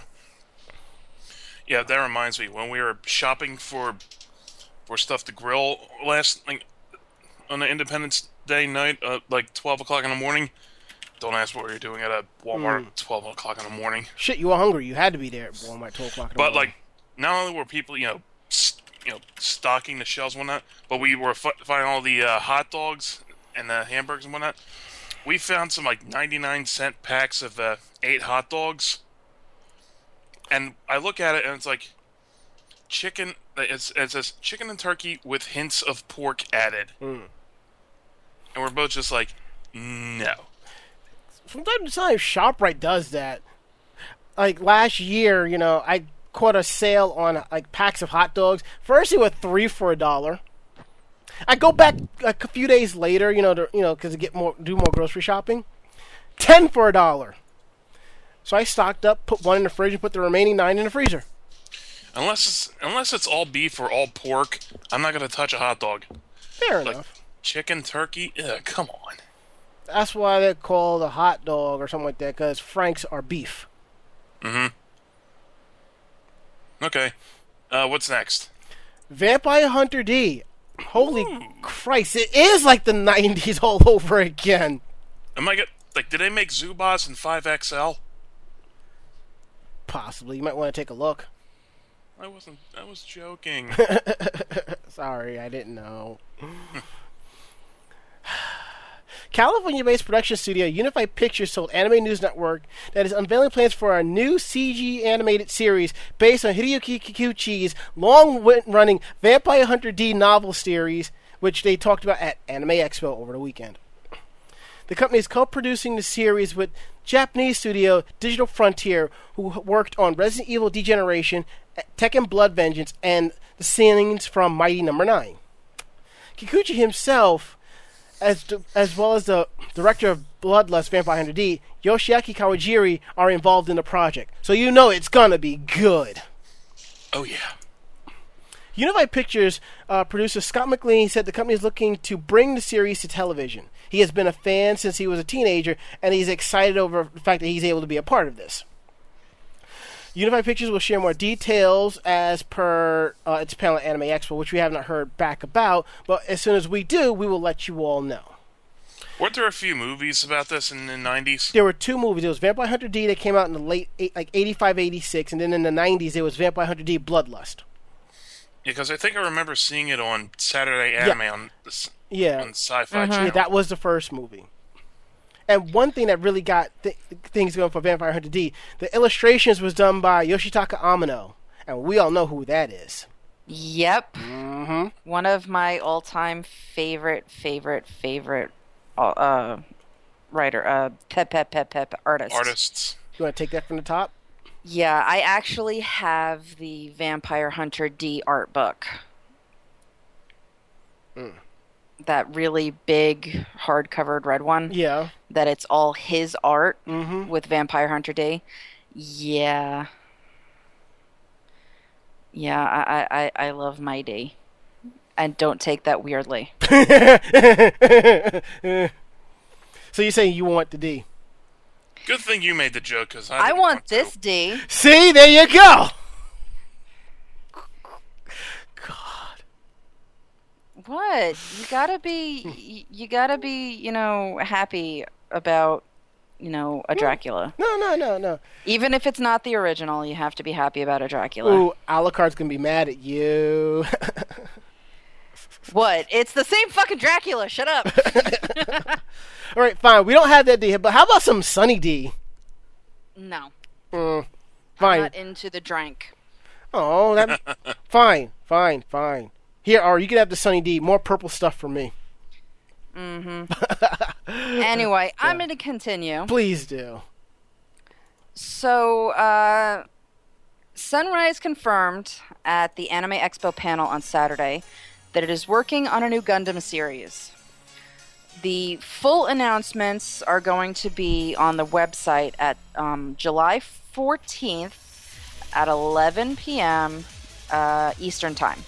Yeah, that reminds me when we were shopping for for stuff to grill last like on the Independence Day night, uh, like twelve o'clock in the morning. Don't ask what we're doing at a Walmart at twelve o'clock in the morning. Shit, you were hungry. You had to be there at Walmart twelve o'clock. in the But morning. like, not only were people you know st- you know stocking the shelves and whatnot, but we were f- finding all the uh, hot dogs and the hamburgers and whatnot. We found some like ninety nine cent packs of uh, eight hot dogs, and I look at it and it's like chicken. It's, it says chicken and turkey with hints of pork added, and we're both just like, no. from time to time, Shoprite does that. Like last year, you know, I caught a sale on like packs of hot dogs. First, it was three for a dollar. I go back like a few days later, you know, to, you know, because get more, do more grocery shopping. Ten for a dollar. So I stocked up, put one in the fridge, and put the remaining nine in the freezer. Unless it's unless it's all beef or all pork, I'm not gonna touch a hot dog. Fair Like enough. Chicken, turkey, ugh, come on. That's why they're called a hot dog or something like that, because Franks are beef. Mm hmm. Okay. Uh, what's next? Vampire Hunter D. Holy Christ, it is like the 90s all over again. Am I get like? Did they make Zubaz in five XL? Possibly. You might want to take a look. I wasn't. I was joking. Sorry, I didn't know. California-based production studio Unified Pictures told Anime News Network that it's unveiling plans for a new CG animated series based on Hideyuki Kikuchi's long-running Vampire Hunter D novel series, which they talked about at Anime Expo over the weekend. The company is co-producing the series with Japanese studio Digital Frontier, who worked on Resident Evil Degeneration, Tekken Blood Vengeance, and the scenes from Mighty Number no. Nine. Kikuchi himself, as as well as the director of Bloodlust Vampire Hunter D, Yoshiaki Kawajiri, are involved in the project. So you know it's gonna be good. oh yeah. Unified Pictures uh, producer Scott McLean said the company is looking to bring the series to television. He has been a fan since he was a teenager, and he's excited over the fact that he's able to be a part of this. Unified Pictures will share more details as per uh, its panel at Anime Expo, which we have not heard back about, but as soon as we do, we will let you all know. Weren't there a few movies about this in the '90s? There were two movies. There was Vampire Hunter D that came out in the late, like 85, 86, and then in the 90s, there was Vampire Hunter D Bloodlust. Because I think I remember seeing it on Saturday Anime on the, Yeah. on Sci-Fi Yeah, Channel. that was the first movie. And one thing that really got th- things going for Vampire Hunter D, the illustrations was done by Yoshitaka Amano, and we all know who that is. Yep. Mm-hmm. One of my all-time favorite, favorite, favorite, uh, uh writer, uh, pep, pep, pep, pep artist. Artists. You want to take that from the top? Yeah, I actually have the Vampire Hunter D art book. That really big hard-covered red one. Yeah. That it's all his art Mm-hmm. with Vampire Hunter D. Yeah. Yeah, I, I, I I love my D. And don't take that weirdly. so you're saying you want the D? Good thing you made the joke because I, I didn't want to. this D. See, there you go. What? You gotta be. You gotta be. You know, happy about. You know, a Dracula. No, no, no, no. Even if it's not the original, you have to be happy about a Dracula. Ooh, Alucard's gonna be mad at you. What? It's the same fucking Dracula. Shut up. All right, fine. We don't have that D here, but how about some Sunny D? no, Mm, fine. not into the drink. Oh, that. fine, fine, fine. Here, or you can have the Sunny D. More purple stuff for me. Mm-hmm. anyway, I'm gonna continue. Please do. So, uh, Sunrise confirmed at the Anime Expo panel on Saturday that it is working on a new Gundam series. The full announcements are going to be on the website at um, July 14th at 11 p.m. Uh, Eastern Time.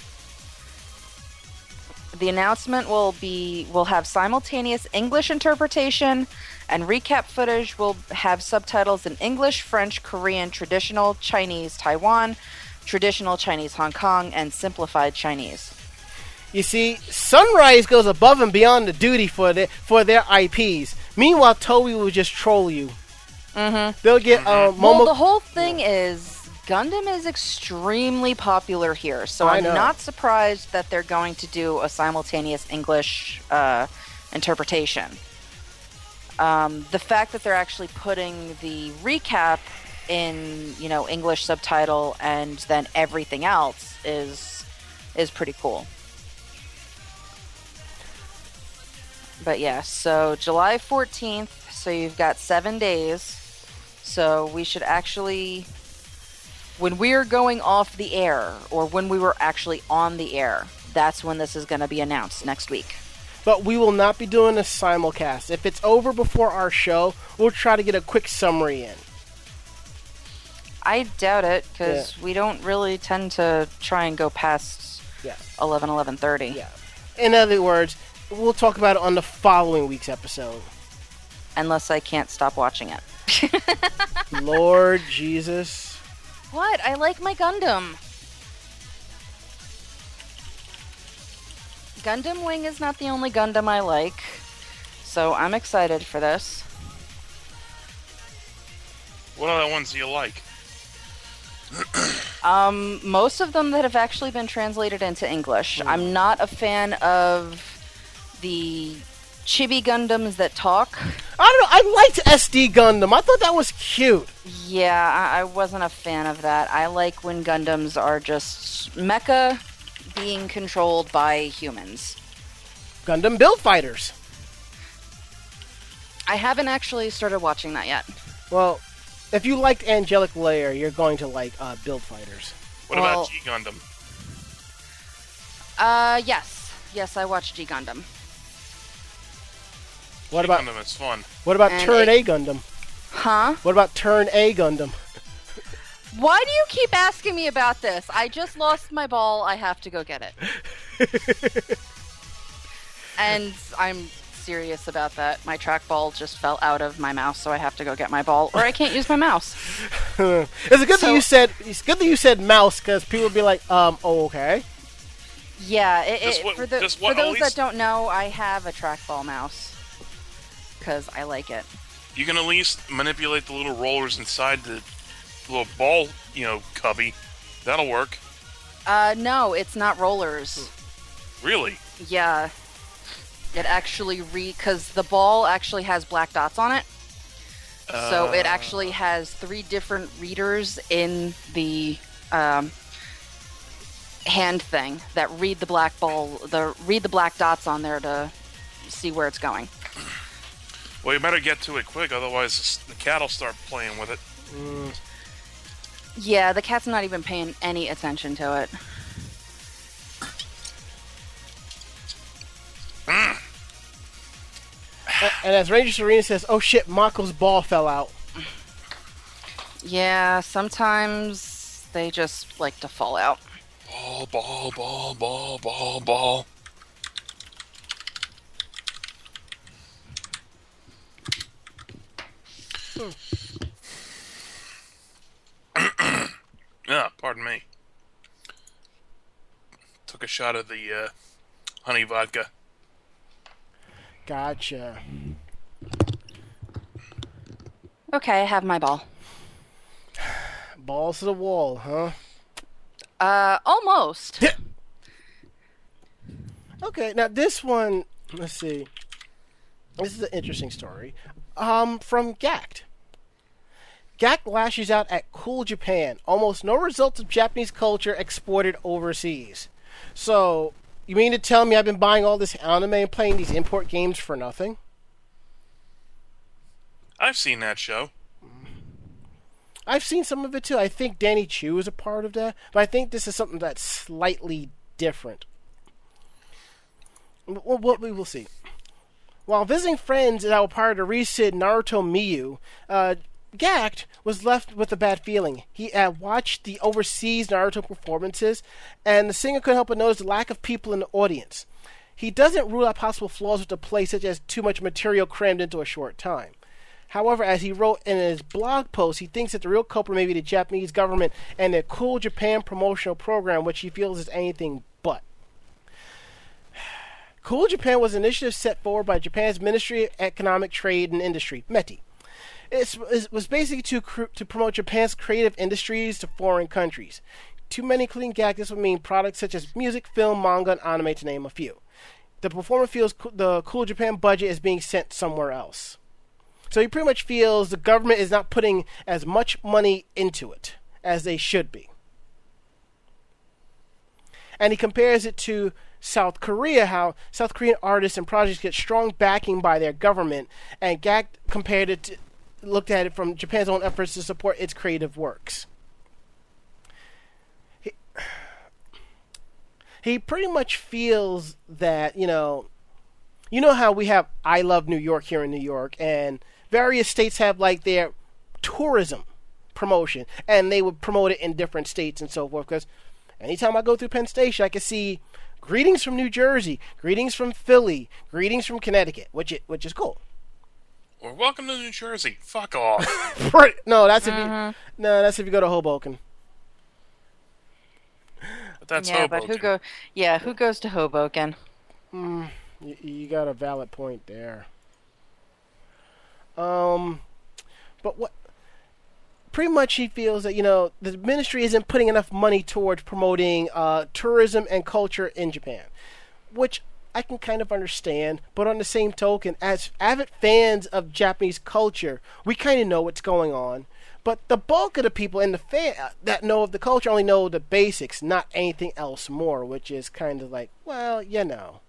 The announcement will be will have simultaneous English interpretation and recap footage will have subtitles in English, French, Korean, traditional Chinese Taiwan, traditional Chinese Hong Kong, and simplified Chinese. You see, Sunrise goes above and beyond the duty for their for their IPs. Meanwhile, Toei will just troll you. Mm-hmm. They'll get uh, Well, the whole thing is Gundam is extremely popular here, so I I'm know. not surprised that they're going to do a simultaneous English uh, interpretation. Um, the fact that they're actually putting the recap in, you know, English subtitle and then everything else is is pretty cool. But yeah, so July 14th, so you've got seven days. So we should actually, when we're going off the air, or when we were actually on the air, that's when this is going to be announced next week. but we will not be doing a simulcast. If it's over before our show, we'll try to get a quick summary in. I doubt it because we don't really tend to try and go past Yeah. 11, 11.30. Yeah. In other words, we'll talk about it on the following week's episode. Unless I can't stop watching it. Lord Jesus. What? I like my Gundam. Gundam Wing is not the only Gundam I like, so I'm excited for this. What other ones do you like? Um, most of them that have actually been translated into English. I'm not a fan of the chibi Gundams that talk. I don't know. I liked SD Gundam. I thought that was cute. Yeah, I, I wasn't a fan of that. I like when Gundams are just mecha being controlled by humans. Gundam Build Fighters. I haven't actually started watching that yet. Well, if you liked Angelic Layer, you're going to like uh, Build Fighters. What Well- about G Gundam? Uh, yes. Yes, I watched G Gundam. What about Gundam? It's fun. what about And Turn A Gundam? Huh? What about Turn A Gundam? Why do you keep asking me about this? I just lost my ball. I have to go get it. and I'm serious about that. My trackball just fell out of my mouse, so I have to go get my ball, or I can't use my mouse. It's a good So- that you said. It's good that you said mouse because people would be like, um, oh, okay. Yeah, it, it- what- for, the, just for what, those that don't know, I have a trackball mouse because I like it. You can at least manipulate the little rollers inside the little ball, you know, cubby. That'll work. Uh, no, it's not rollers. Really? Yeah, it actually re because the ball actually has black dots on it. So it actually has three different readers in the um, hand thing that read the black ball, the read the black dots on there to see where it's going. Well, you better get to it quick, otherwise the cat will start playing with it. Mm. Yeah, the cat's not even paying any attention to it. And as Ranger Serena says, oh shit, Mako's ball fell out. Yeah, sometimes they just like to fall out. Ball, ball, ball, ball, ball, ball. Yeah, pardon me. Took a shot of the uh, honey vodka. Gotcha. Okay, I have my ball. Balls to the wall, huh? Uh, almost. Okay, now this one, let's see. This is an interesting story. Um, from Gackt. Gackt lashes out at Cool Japan. Almost no results of Japanese culture exported overseas. So, you mean to tell me I've been buying all this anime and playing these import games for nothing? I've seen that show. I've seen some of it too. I think Danny Choo is a part of that, but I think this is something that's slightly different. Well, what we will see. While visiting friends that our part of the recent Naruto Miyu, uh, Gackt was left with a bad feeling. He had watched the overseas Naruto performances, and the singer couldn't help but notice the lack of people in the audience. He doesn't rule out possible flaws with the play, such as too much material crammed into a short time. However, as he wrote in his blog post, he thinks that the real culprit may be the Japanese government and their Cool Japan promotional program, which he feels is anything but. Cool Japan was an initiative set forward by Japan's Ministry of Economic Trade and Industry, METI. It was basically to to promote Japan's creative industries to foreign countries. Too many clean gag. This would mean products such as music, film, manga, and anime, to name a few. The performer feels the Cool Japan budget is being sent somewhere else. So he pretty much feels the government is not putting as much money into it as they should be. And he compares it to South Korea, how South Korean artists and projects get strong backing by their government, and Gackt compared it to, looked at it from Japan's own efforts to support its creative works. He, he pretty much feels that, you know, you know how we have I Love New York here in New York, and various states have like their tourism promotion, and they would promote it in different states and so forth. Because anytime I go through Penn Station, I can see greetings from New Jersey, greetings from Philly, greetings from Connecticut, which it, which is cool. Or welcome to New Jersey. Fuck off. Right. No, that's if you no, that's if you go to Hoboken. But that's yeah, but who go? Yeah, who goes to Hoboken? You, you got a valid point there. Um, but what? Pretty much, he feels that you know the ministry isn't putting enough money towards promoting uh, tourism and culture in Japan, which I can kind of understand. But on the same token, as avid fans of Japanese culture, we kind of know what's going on. But the bulk of the people in the fan uh, that know of the culture only know the basics, not anything else more, which is kind of like, well, you know.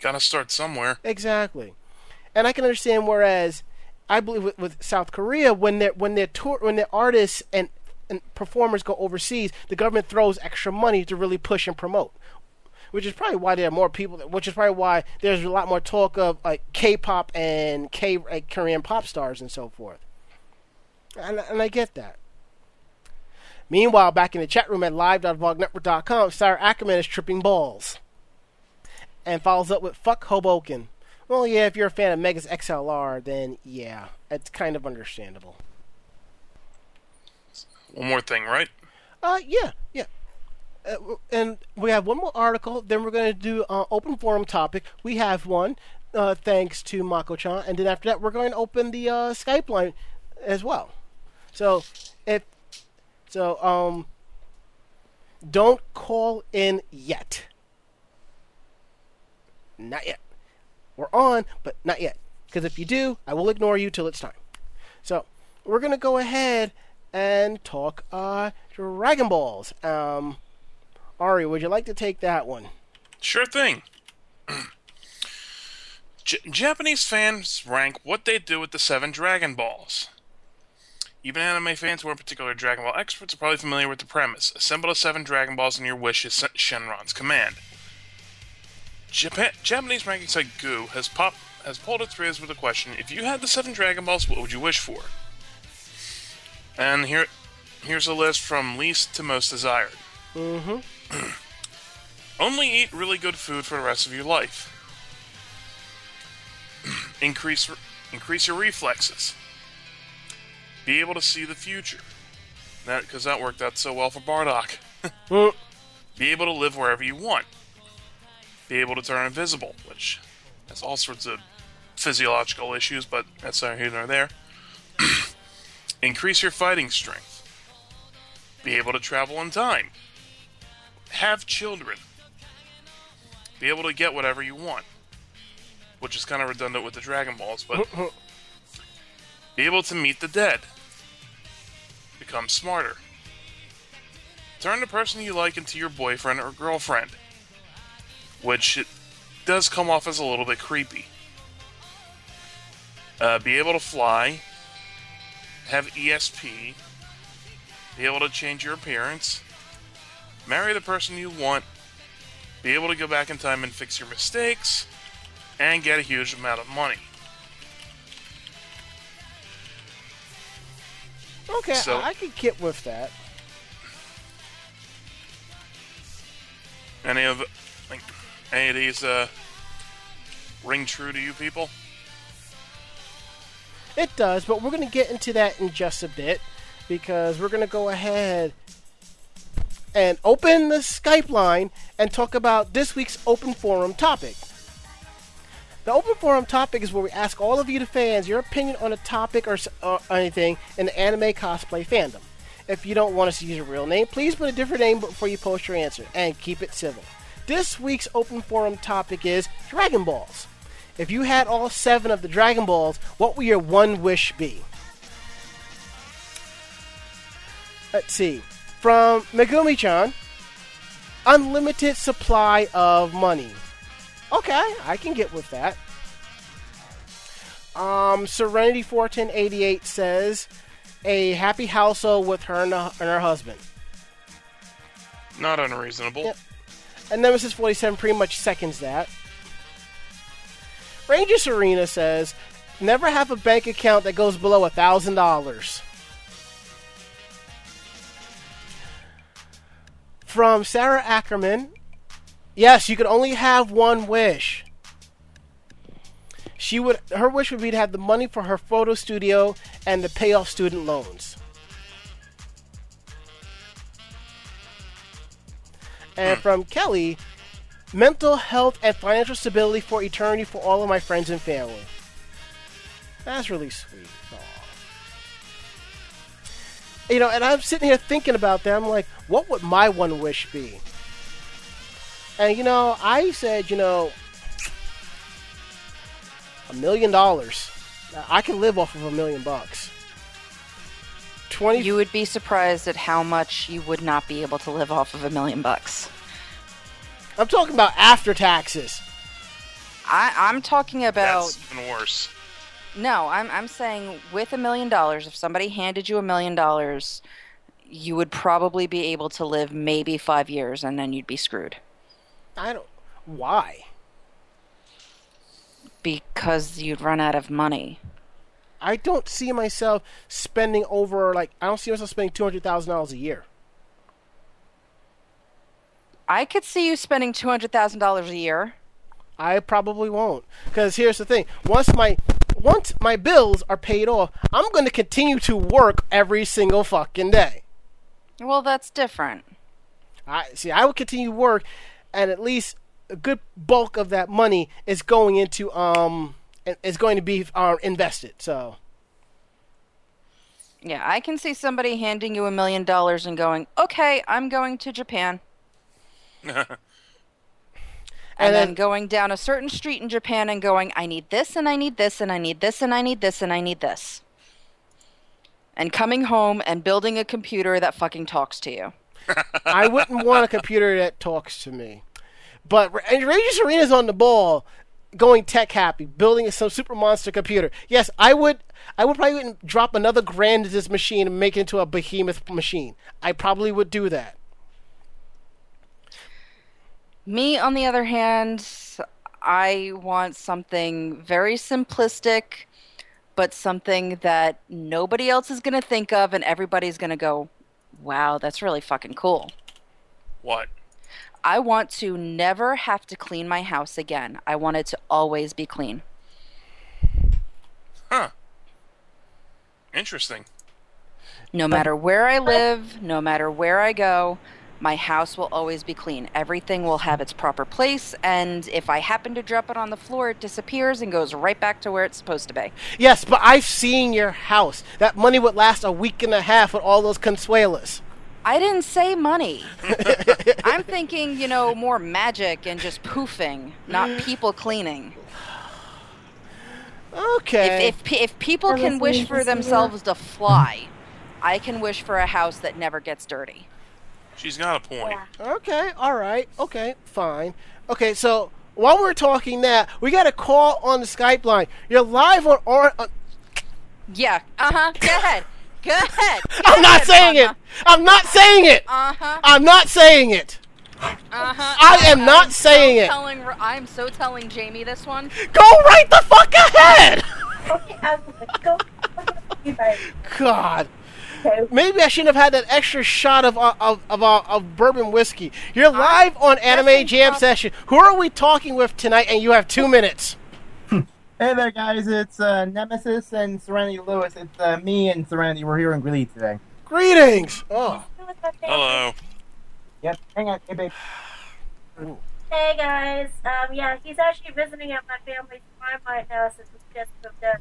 Gotta start somewhere. Exactly, and I can understand. Whereas, I believe with, with South Korea, when their when their tour when their artists and and performers go overseas, the government throws extra money to really push and promote. Which is probably why there are more people. Which is probably why there's a lot more talk of like K-pop and K like Korean pop stars and so forth. And, and I get that. Meanwhile, back in the chat room at live.vognetwork.com, Sarah Ackerman is tripping balls and follows up with "fuck Hoboken." Well, yeah, if you're a fan of Megas XLR, then yeah, it's kind of understandable. One more thing, right? Uh, yeah, yeah. Uh, and we have one more article. Then we're going to do uh, open forum topic. We have one, uh, thanks to Mako-chan, and then after that, we're going to open the uh, Skype line as well. So if so, um, don't call in yet. Not yet. We're on, but not yet. Because if you do, I will ignore you till it's time. So we're gonna go ahead and talk uh, Dragon Balls. Um, Ari, would you like to take that one? Sure thing. J- Japanese fans rank what they do with the seven Dragon Balls. Even anime fans who aren't particular Dragon Ball experts are probably familiar with the premise. Assemble the seven Dragon Balls and your wish is Shenron's command. Japan- Japanese ranking site Goo has pop- has pulled its ears with the question: If you had the seven Dragon Balls, what would you wish for? And here, here's a list from least to most desired. Mm-hmm. Only eat really good food for the rest of your life. increase increase your reflexes. Be able to see the future. That because that worked out so well for Bardock. Be able to live wherever you want. be able to turn invisible, which has all sorts of physiological issues, but that's neither here nor there. Increase your fighting strength. Be able to travel in time. Have children. Be able to get whatever you want. Which is kind of redundant with the Dragon Balls, but. be able to meet the dead. Become smarter. Turn the person you like into your boyfriend or girlfriend. Which it does come off as a little bit creepy. Uh, be able to fly, have ESP, be able to change your appearance, marry the person you want, be able to go back in time and fix your mistakes, and get a huge amount of money. Okay, So- I could get with that. Any of like any of these uh, ring true to you people? It does, but we're going to get into that in just a bit because we're going to go ahead and open the Skype line and talk about this week's open forum topic. The open forum topic is where we ask all of you, the fans, your opinion on a topic or, or anything in the anime cosplay fandom. If you don't want us to use your real name, please put a different name before you post your answer and keep it civil. This week's open forum topic is Dragon Balls. If you had all seven of the Dragon Balls, what would your one wish be? Let's see from Megumi chan unlimited supply of money. Okay, I can get with that. Um, Serenity 41088 says a happy household with her and, her husband. Not unreasonable. Yep. And Nemesis 47 pretty much seconds that. Ranger Serena says, never have a bank account that goes below a $1,000. From Sarah Ackerman, yes, you could only have one wish. She would her wish would be to have the money for her photo studio and to pay off student loans. And hmm. from Kelly, mental health and financial stability for eternity for all of my friends and family. That's really sweet. Aw. You know, and I'm sitting here thinking about that. I'm like, what would my one wish be? And you know, I said, you know, a million dollars. I can live off of a million bucks. Twenty. You would be surprised at how much you would not be able to live off of a million bucks. I'm talking about after taxes. I, I'm talking about That's even worse. No. I'm I'm saying with a million dollars, if somebody handed you a million dollars, you would probably be able to live maybe five years, and then you'd be screwed I don't. Why? because you'd run out of money. I don't see myself spending over like I don't see myself spending two hundred thousand dollars a year. I could see you spending two hundred thousand dollars a year. I probably won't because here's the thing: once my once my bills are paid off, I'm going to continue to work every single fucking day. Well, that's different. I see. I will continue to work, and at least a good bulk of that money is going into um is going to be uh, invested. So Yeah, I can see somebody handing you a million dollars and going, "Okay, I'm going to Japan." and, And then, then- going down a certain street in Japan and going, I need this and I need this and I need this and I need this and I need this. And coming home and building a computer that fucking talks to you. I wouldn't want a computer that talks to me. But Ra- and Ranger Serena's on the ball, going tech happy, building some super monster computer. Yes, I would. I would probably drop another grand into this machine and make it into a behemoth machine. I probably would do that. Me, on the other hand, I want something very simplistic, but something that nobody else is going to think of and everybody's going to go, wow, that's really fucking cool. What? I want to never have to clean my house again. I want it to always be clean. Huh. Interesting. No matter where I live, no matter where I go, My house will always be clean. Everything will have its proper place, and if I happen to drop it on the floor, it disappears and goes right back to where it's supposed to be. Yes, but I've seen your house. That money would last a week and a half with all those consuelas. I didn't say money. I'm thinking, you know, more magic and just poofing, not people cleaning. Okay. If if if people Or can wish for themselves to fly, I can wish for a house that never gets dirty. She's got a point. Yeah. Okay, all right. Okay, fine. Okay, so while we're talking that, we got a call on the Skype line. You're live on. on, on Yeah. Uh huh. Go ahead. Go ahead. I'm not saying it. I'm not saying it. Uh huh. I'm not saying it. Uh huh. I am not saying it. Telling, I'm so telling Jamie this one. Go right the fuck ahead. Okay, I'm like, go. You guys. God. Okay. Maybe I shouldn't have had that extra shot of uh, of of, uh, of bourbon whiskey. You're live on Anime Jam prob- Session. Who are we talking with tonight? And you have two minutes. Hey there, guys. It's uh, Nemesis and Serenity Lewis. It's uh, me and Serenity. We're here in Greeley today. Greetings. Oh, Hello. Yep. Hang on. Hey, babe. Hey guys, um, yeah, he's actually visiting at my family's farm right now since we just moved in.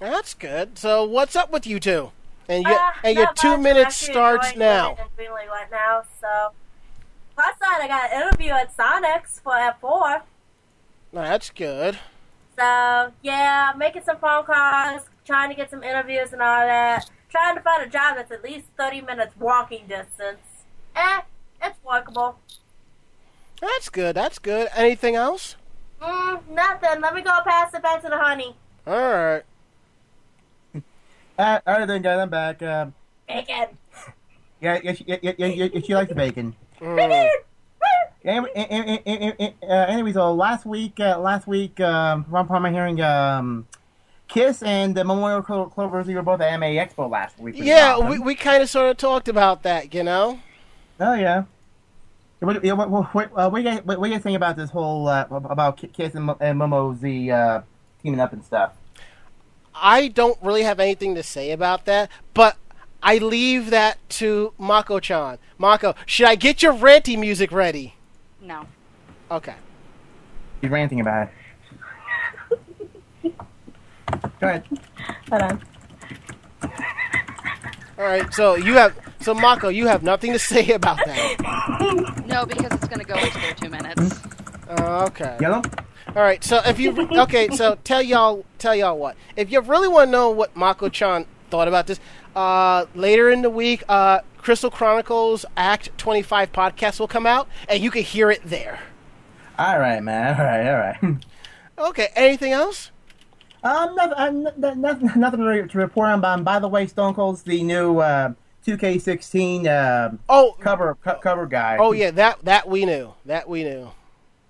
That's good. So what's up with you two? And you Uh, and your two minutes starts now. Greeley right now, so. Plus side, I got an interview at Sonic's for F4. That's good. So, yeah, making some phone calls, trying to get some interviews and all that. Trying to find a job that's at least 30 minutes walking distance. Eh, it's workable. That's good. That's good. Anything else? Mm, nothing. Let me go pass it back to the honey. All right. Uh, all right, then, guys. I'm back. Uh, Bacon. yeah, yeah, she, yeah, yeah, yeah, yeah, she likes the bacon. Mm. Anyway, eh, eh, eh, uh, anyway, so last week, uh, last week, um, from from my hearing, um, Kiss and the Momoiro Clo- Clovers, you were both at MA Expo last week. Yeah, awesome. we, we kind of sort of talked about that, you know. Oh yeah. Yeah, What, what, what, what, uh, what, do you guys, what, what do you guys think about this whole uh, about Kiss and, Mo- and Momo's the uh, teaming up and stuff? I don't really have anything to say about that, but I leave that to Mako-chan. Mako, should I get your ranty music ready? No. Okay. He's ranting about it. Go ahead. Hold on. All right. So you have so Mako, you have nothing to say about that. No, because it's going to go into their two minutes. Uh, okay. Yellow. All right. So if you okay, so tell y'all tell y'all what. If you really want to know what Mako-chan thought about this, uh, later in the week, uh, Crystal Chronicles Act 25 podcast will come out, and you can hear it there. All right, man. All right, all right. Okay. Anything else? Um, nothing, uh, n- nothing, nothing to to report on. But um, by the way, Stone Cold's the new uh, 2K16 uh, Oh. cover co- cover guy. Oh yeah. That that we knew. That we knew.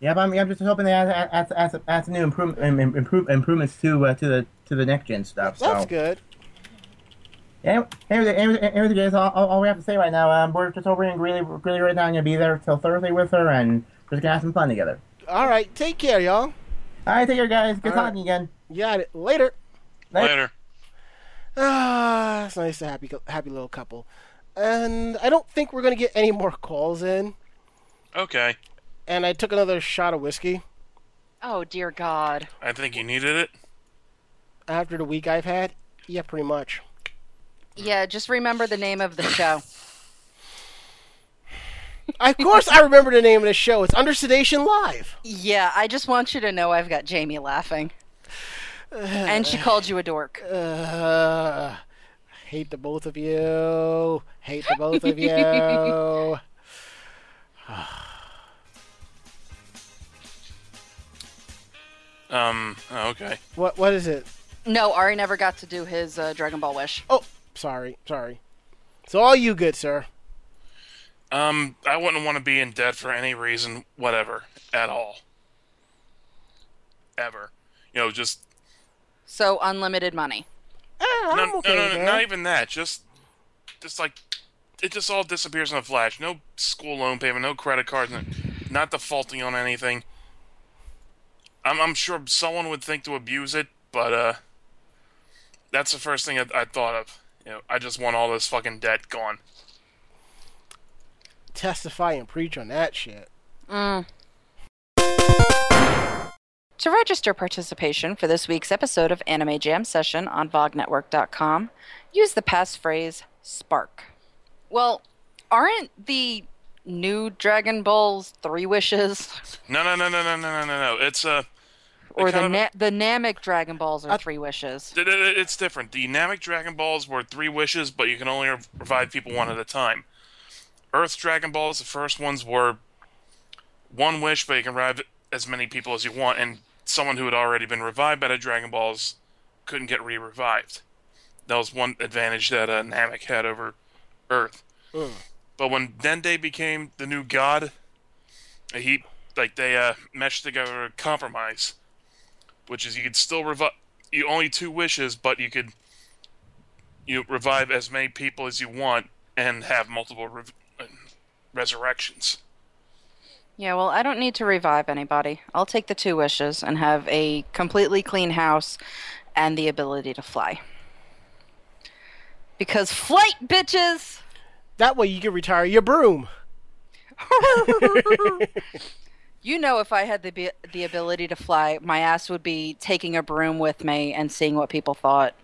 Yeah, but I'm, I'm just hoping they add, add, add, add, add some new improve, im- im- improve, improvements to uh, to the to the next gen stuff. That's good. Yeah, everything, everything, everything is all, all, all we have to say right now. Um, we're just over in Greeley, Greeley right now. I'm gonna be there till Thursday with her, and we're just gonna have some fun together. All right. Take care, y'all. All right, take care, guys. Good All right. talking again. Got it. Later. Later. Ah, it's nice to happy happy little couple. And I don't think we're gonna get any more calls in. Okay. And I took another shot of whiskey Oh, dear God. I think you needed it. after the week I've had. Yeah, pretty much. Yeah, just remember the name of the show. Of course, I remember the name of the show. It's Under Sedation Live. Yeah, I just want you to know I've got Jamie laughing. And she called you a dork. Uh, hate the both of you. Hate the both of you. Um. Oh, okay. what? What is it? No, Ari never got to do his uh, Dragon Ball wish. Oh, sorry, sorry. It's all you, good sir. Um. I wouldn't want to be in debt for any reason, whatever, at all. Ever. You know, just So, unlimited money. Eh, I'm no, okay no, with no, that. not even that. Just, just like, it just all disappears in a flash. No school loan payment, no credit cards, not defaulting on anything. I'm, I'm sure someone would think to abuse it, but uh, that's the first thing I, I thought of. You know, I just want all this fucking debt gone. testify and preach on that shit. Mm. To register participation for this week's episode of Anime Jam Session on VogNetwork.com, use the passphrase SPARK. Well, aren't the new Dragon Balls Three Wishes? No, no, no, no, no, no, no, no. It's a uh, or the of, the Namek Dragon Balls are three wishes. It's different. The Namek Dragon Balls were three wishes, but you can only revive people one at a time. Earth Dragon Balls, the first ones were one wish, but you can revive as many people as you want. And someone who had already been revived by the Dragon Balls couldn't get re-revived. That was one advantage that uh, Namek had over Earth. Ugh. But when Dende became the new god, he like they uh, meshed together a compromise which is you could still revive you only two wishes, but you could you revive as many people as you want and have multiple uh, resurrections. Yeah, well, I don't need to revive anybody. I'll take the two wishes and have a completely clean house and the ability to fly. Because flight, bitches! That way you can retire your broom. You know, if I had the the ability to fly, my ass would be taking a broom with me and seeing what people thought.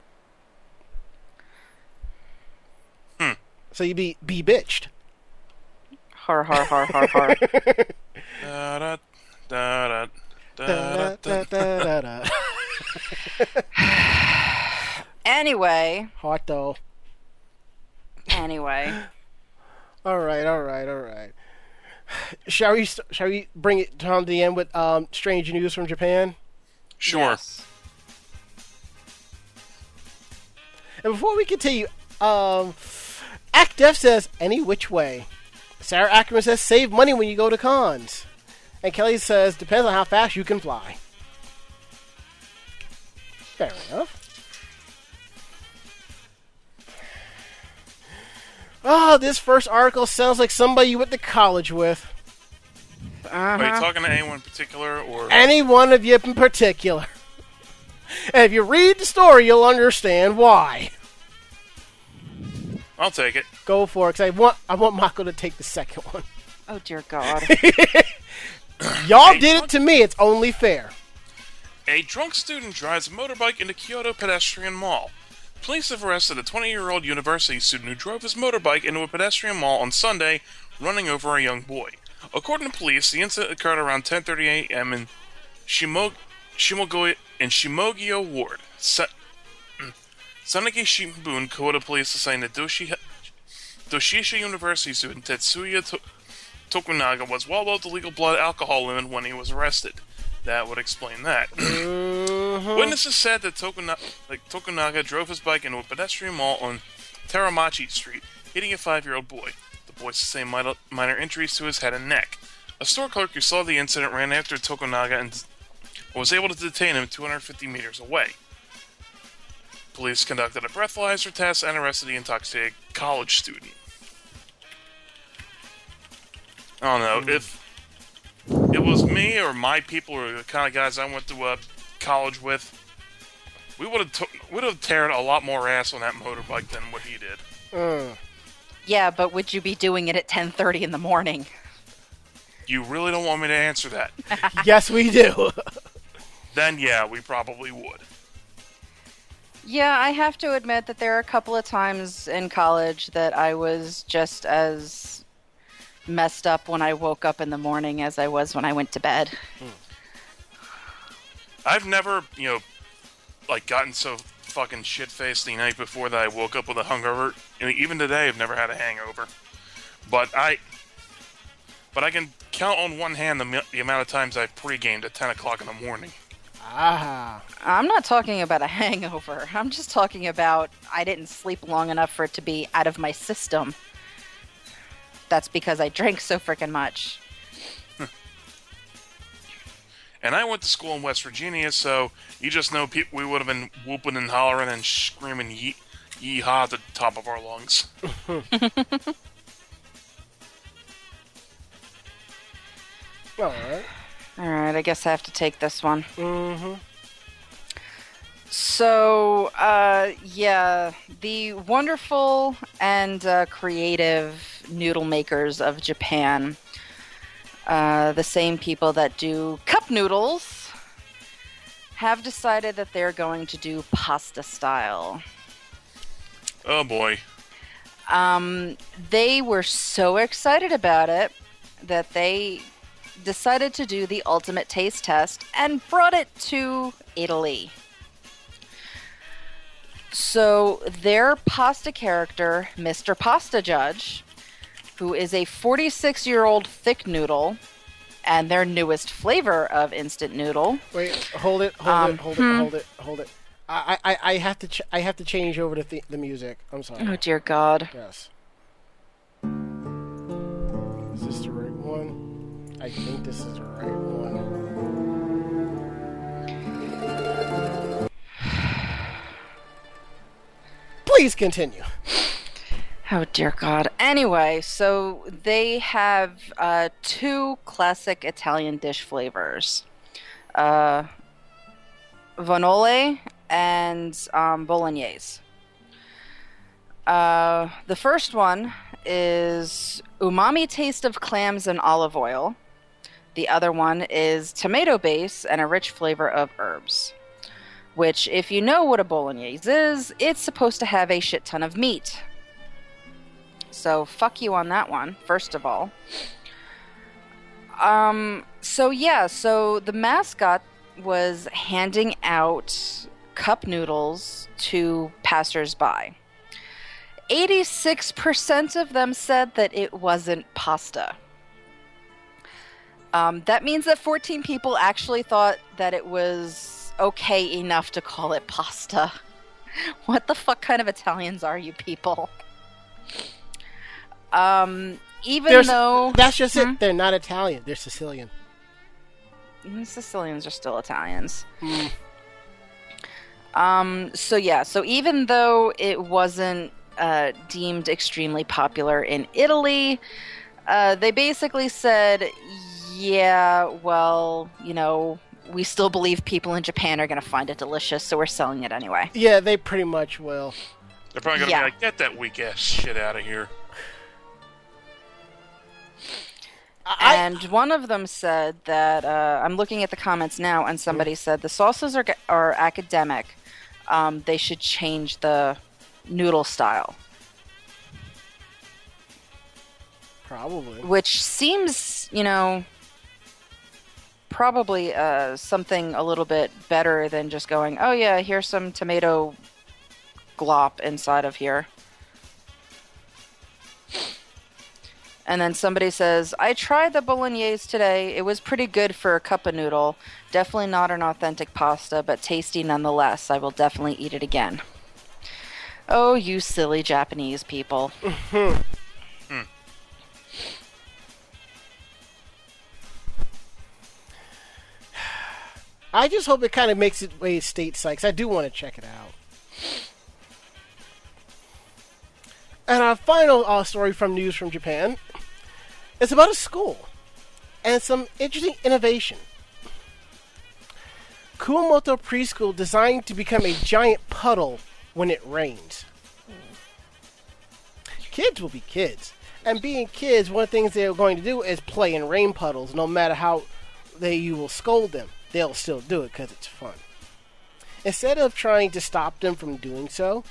Hmm. So you'd be be bitched. Har har har har har. Da, da, da, da, Da, da, da, da, da, da, da. anyway, Hot though. anyway. All right, all right, all right. Shall we st- shall we bring it down to the end with um, strange news from Japan? Sure. Yes. And before we continue, um, ActDef says any which way. Sarah Ackerman says save money when you go to cons. And Kelly says depends on how fast you can fly. Fair enough. Oh, this first article sounds like somebody you went to college with. Are you Uh-huh. talking to anyone in particular, or Any one of you in particular. And if you read the story, you'll understand why. I'll take it. Go for it, 'cause I want I want Mako to take the second one. Oh dear God. Y'all Hey, did it to me. It's only fair. A drunk student drives a motorbike into Kyoto Pedestrian Mall. Police have arrested a 20-year-old university student who drove his motorbike into a pedestrian mall on Sunday, running over a young boy. According to police, the incident occurred around 10:30 a.m. in Shimo- Shimogo in Shimogyo Ward. Sa- Sankei Shimbun quoted police as saying that Doshi- Doshisha University student Tetsuya to- Tokunaga was well below the legal blood alcohol limit when he was arrested. That would explain that. Witnesses said that Tokuna- like, Tokunaga drove his bike into a pedestrian mall on Teramachi Street, hitting a five-year-old boy. The boy sustained minor, minor injuries to his head and neck. A store clerk who saw the incident ran after Tokunaga and was able to detain him 250 meters away. Police conducted a breathalyzer test and arrested the intoxicated college student. I don't know if it was me or my people or the kind of guys I went to uh, college with. We would have t- would have teared a lot more ass on that motorbike than what he did. Uh, yeah, but would you be doing it at 10:30 in the morning? You really don't want me to answer that? yes, we do. then yeah, we probably would. Yeah, I have to admit that there are a couple of times in college that I was just as messed up when I woke up in the morning as I was when I went to bed. I've never, you know, like gotten so fucking shit faced the night before that I woke up with a hungover. You know, even today, I've never had a hangover. But I, but I can count on one hand the, the amount of times I've pre-gamed at 10 o'clock in the morning. ah, I'm not talking about a hangover. I'm just talking about I didn't sleep long enough for it to be out of my system. That's because I drank so freaking much. And I went to school in West Virginia, so you just know pe- we would have been whooping and hollering and screaming ye- yeehaw at the top of our lungs. all right. All right, I guess I have to take this one. Mm-hmm. So, uh, yeah, the wonderful and uh, creative noodle makers of Japan. Uh, the same people that do cup noodles have decided that they're going to do pasta style. Oh boy. Um, they were so excited about it that they decided to do the ultimate taste test and brought it to Italy. So, their pasta character, Mr. Pasta Judge, who is a 46 year old thick noodle and their newest flavor of instant noodle, Wait, hold it, hold Um, it, hold it, hold it, hold it. I, I, I have to, ch- I have to change over to the, the music. I'm sorry. oh dear God. Yes. Is this the right one? I think this is the right one. Please continue. Oh dear God. Anyway, so they have uh, two classic Italian dish flavors, uh, vongole and um, bolognese. Uh, the first one is umami taste of clams and olive oil. The other one is tomato base and a rich flavor of herbs. Which, if you know what a bolognese is, it's supposed to have a shit ton of meat. So fuck you on that one, first of all. Um so yeah, so the mascot was handing out cup noodles to passersby. 86% of them said that it wasn't pasta. Um, that means that 14 people actually thought that it was okay enough to call it pasta. What the fuck kind of Italians are you people? Um, even There's- though That's just Hmm? it. They're not Italian. They're Sicilian. Mm, Sicilians are still Italians. Um, so yeah, so even though it wasn't uh, deemed extremely popular in Italy, uh, they basically said, yeah, well, you know, we still believe people in Japan are going to find it delicious, so we're selling it anyway. Yeah, they pretty much will. They're probably gonna Yeah. be like, get that weak ass shit out of here. I, and one of them said that uh, I'm looking at the comments now, and somebody said the sauces are are academic. Um, they should change the noodle style, probably. which seems, you know, probably uh, something a little bit better than just going, "Oh yeah, here's some tomato glop inside of here." And then somebody says, I tried the bolognese today. It was pretty good for a cup of noodle. Definitely not an authentic pasta, but tasty nonetheless. I will definitely eat it again. Oh, you silly Japanese people. I just hope it kind of makes its way stateside 'cause I do want to check it out. And our final uh, story from News from Japan is about a school and some interesting innovation. Kumamoto Preschool designed to become a giant puddle when it rains. Kids will be kids. And being kids, one of the things they're going to do is play in rain puddles, no matter how they you will scold them. They'll still do it because it's fun. Instead of trying to stop them from doing so,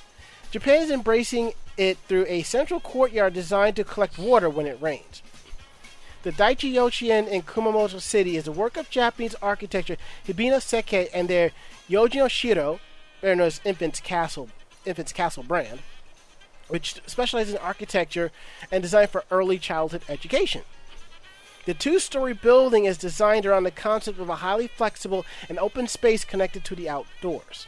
Japan is embracing it through a central courtyard designed to collect water when it rains. The Daichi Yochien in Kumamoto City is a work of Japanese architecture Hibino Sekkei and their Yojino Shiro, better known as Infant's Castle, Infant's Castle brand, which specializes in architecture and design for early childhood education. The two story building is designed around the concept of a highly flexible and open space connected to the outdoors.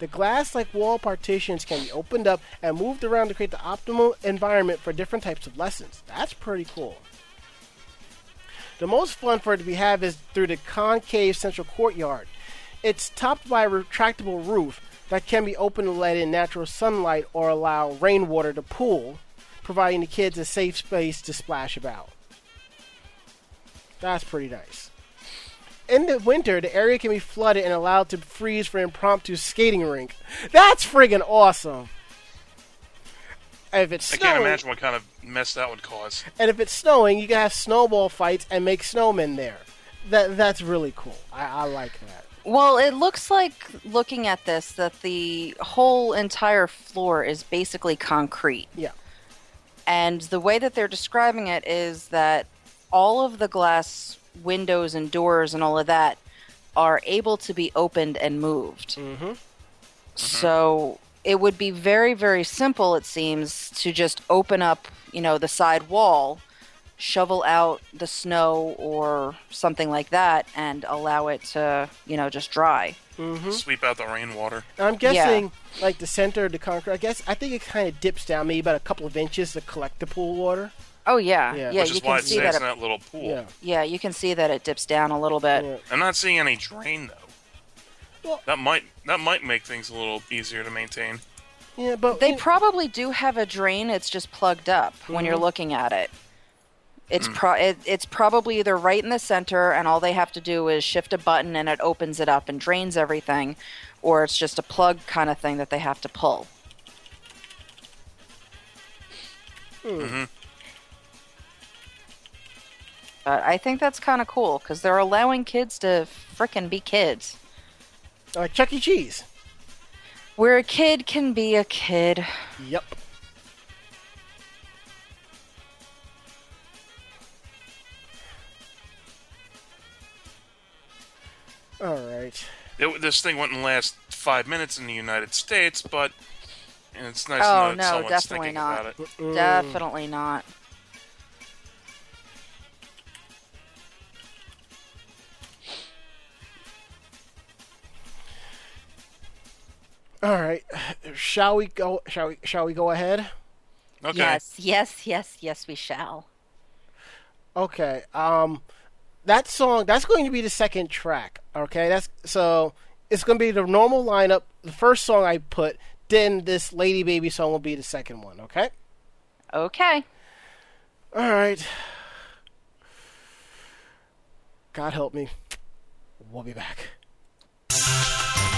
The glass like wall partitions can be opened up and moved around to create the optimal environment for different types of lessons. That's pretty cool. The most fun for it to have is through the concave central courtyard. It's topped by a retractable roof that can be opened to let in natural sunlight or allow rainwater to pool, providing the kids a safe space to splash about. That's pretty nice. In the winter, the area can be flooded and allowed to freeze for impromptu skating rink. That's friggin' awesome. If it's I can't imagine what kind of mess that would cause. and if it's snowing, you can have snowball fights and make snowmen there. That that's really cool. I, I like that. Well, it looks like looking at this that the whole entire floor is basically concrete. Yeah. And the way that they're describing it is that all of the glass windows and doors and all of that are able to be opened and moved. Mm-hmm. So it would be very, very simple, it seems, to just open up, you know, the side wall, shovel out the snow or something like that, and allow it to, you know, just dry. Mm-hmm. Sweep out the rainwater. I'm guessing like the center of the concrete. I guess I think it kind of dips down maybe about a couple of inches to collect the pool water. Oh yeah, Yeah. yeah. which you is why can it see stays that. in It, that little pool. Yeah. yeah, you can see that it dips down a little bit. Yeah. I'm not seeing any drain though. Well- that might that might make things a little easier to maintain. Yeah, but They probably do have a drain. It's just plugged up when you're mm-hmm. looking at it. It's mm. pro- it, it's probably either right in the center, and all they have to do is shift a button, and it opens it up and drains everything, or it's just a plug kind of thing that they have to pull. hmm mm-hmm. But I think that's kind of cool because they're allowing kids to frickin' be kids, uh, Chuck E. Cheese. where a kid can be a kid. Yep. All right. It, this thing wouldn't last five minutes in the United States, but it's nice Oh, to know no, someone's definitely thinking not. about it. Definitely not. All right. Shall we go? Shall we? Shall we go ahead? Okay. Yes, yes, yes, yes, we shall. Okay. Um, that song that's going to be the second track. Okay. That's so it's going to be the normal lineup. The first song I put. Then this Lady Baby song will be the second one. Okay. Okay. All right. God help me. We'll be back.「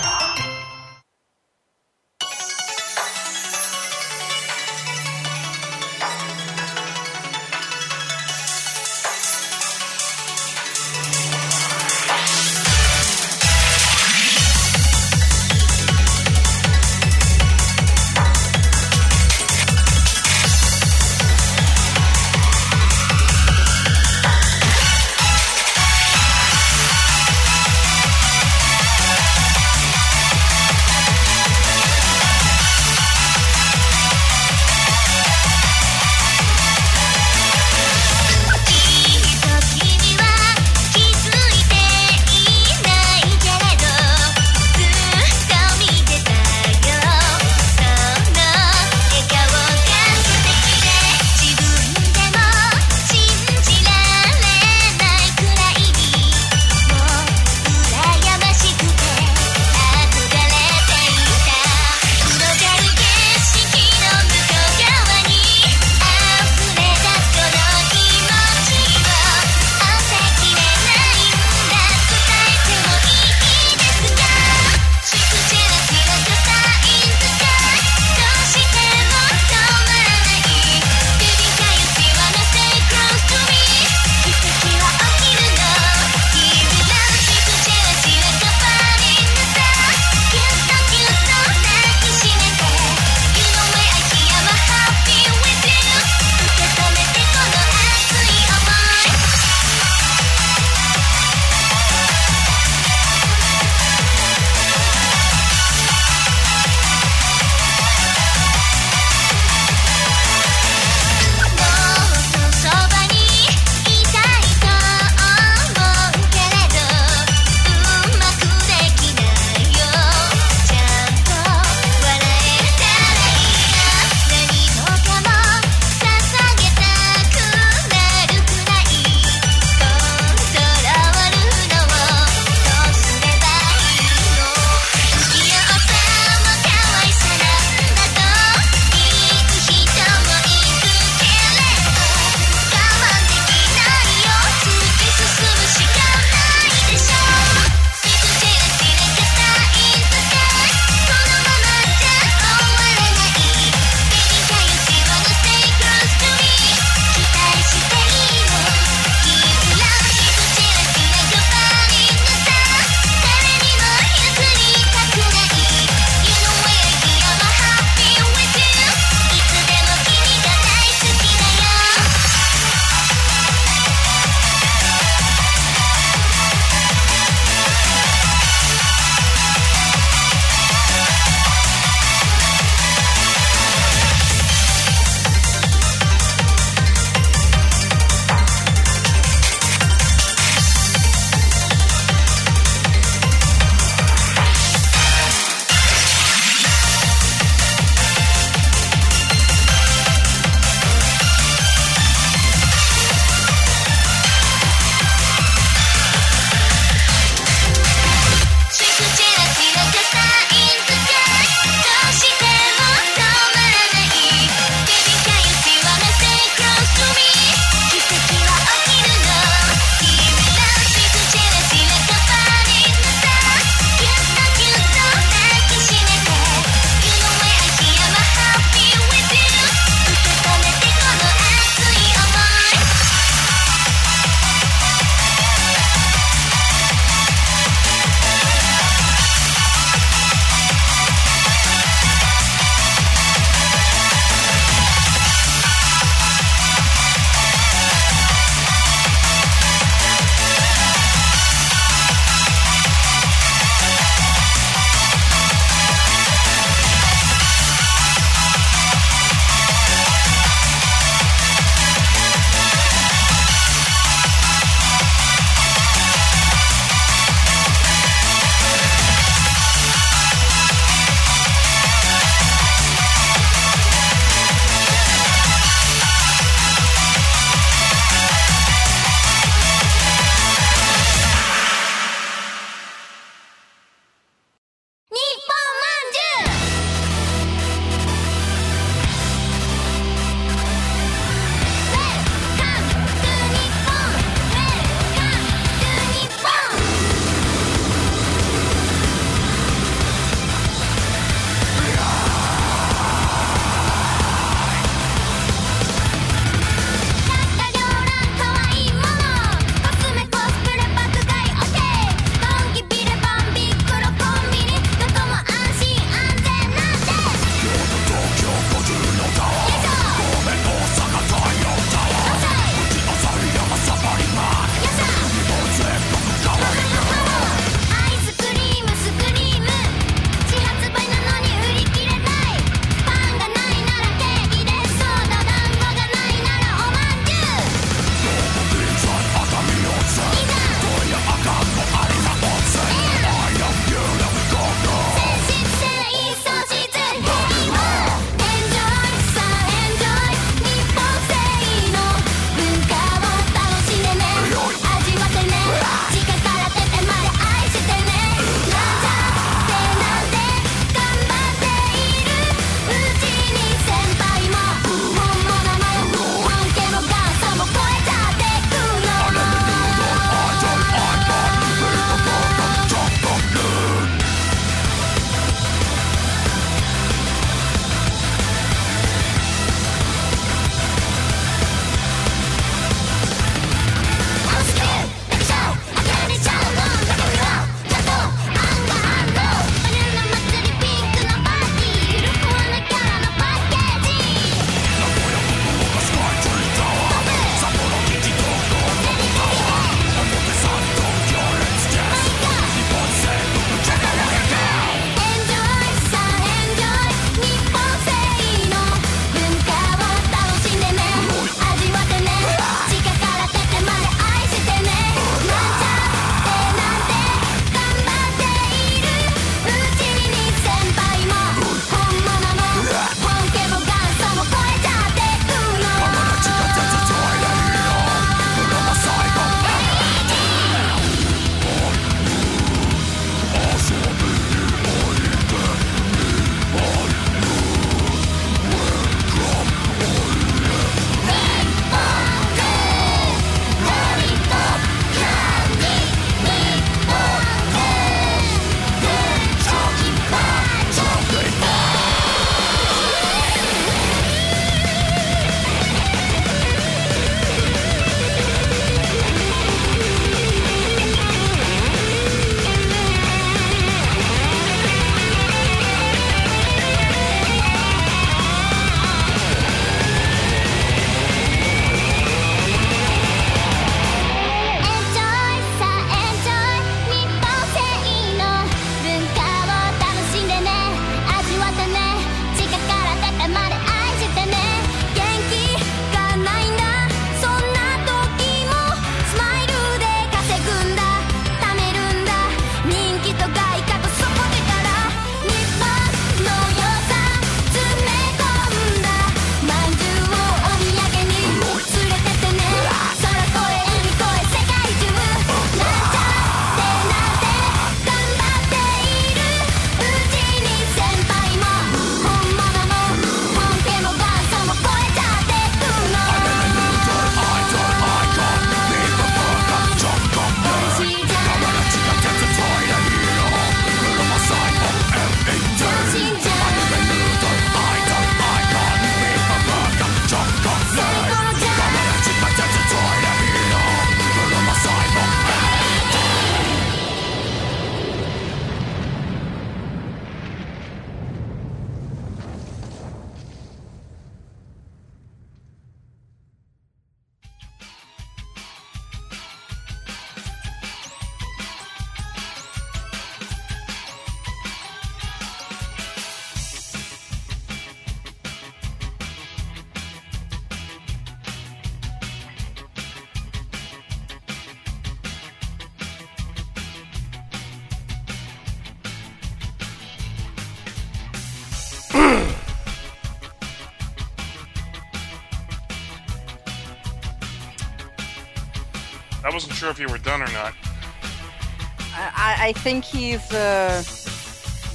I, I- I think he's uh,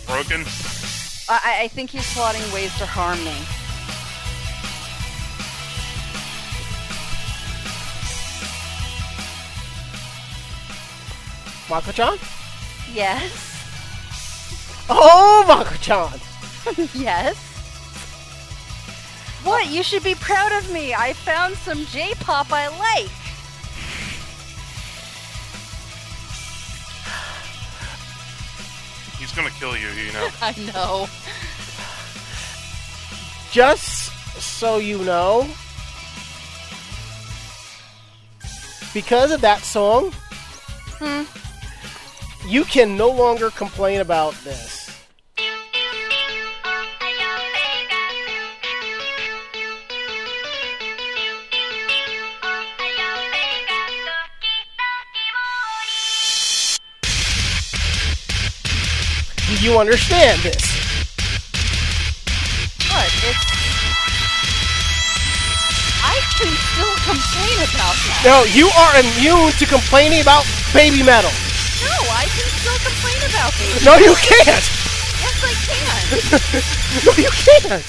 Broken? I, I think he's plotting ways to harm me. Mako-chan? Yes. Oh, Mako-chan! Yes. What? You should be proud of me. I found some J-pop I like. He's gonna kill you, you know. I know. Just so you know, because of that song, Hmm. you can no longer complain about this. You understand this? What? It's. I can still complain about that. No, you are immune to complaining about Babymetal. No, I can still complain about these. No, you can't. Yes, I can. No, you can't.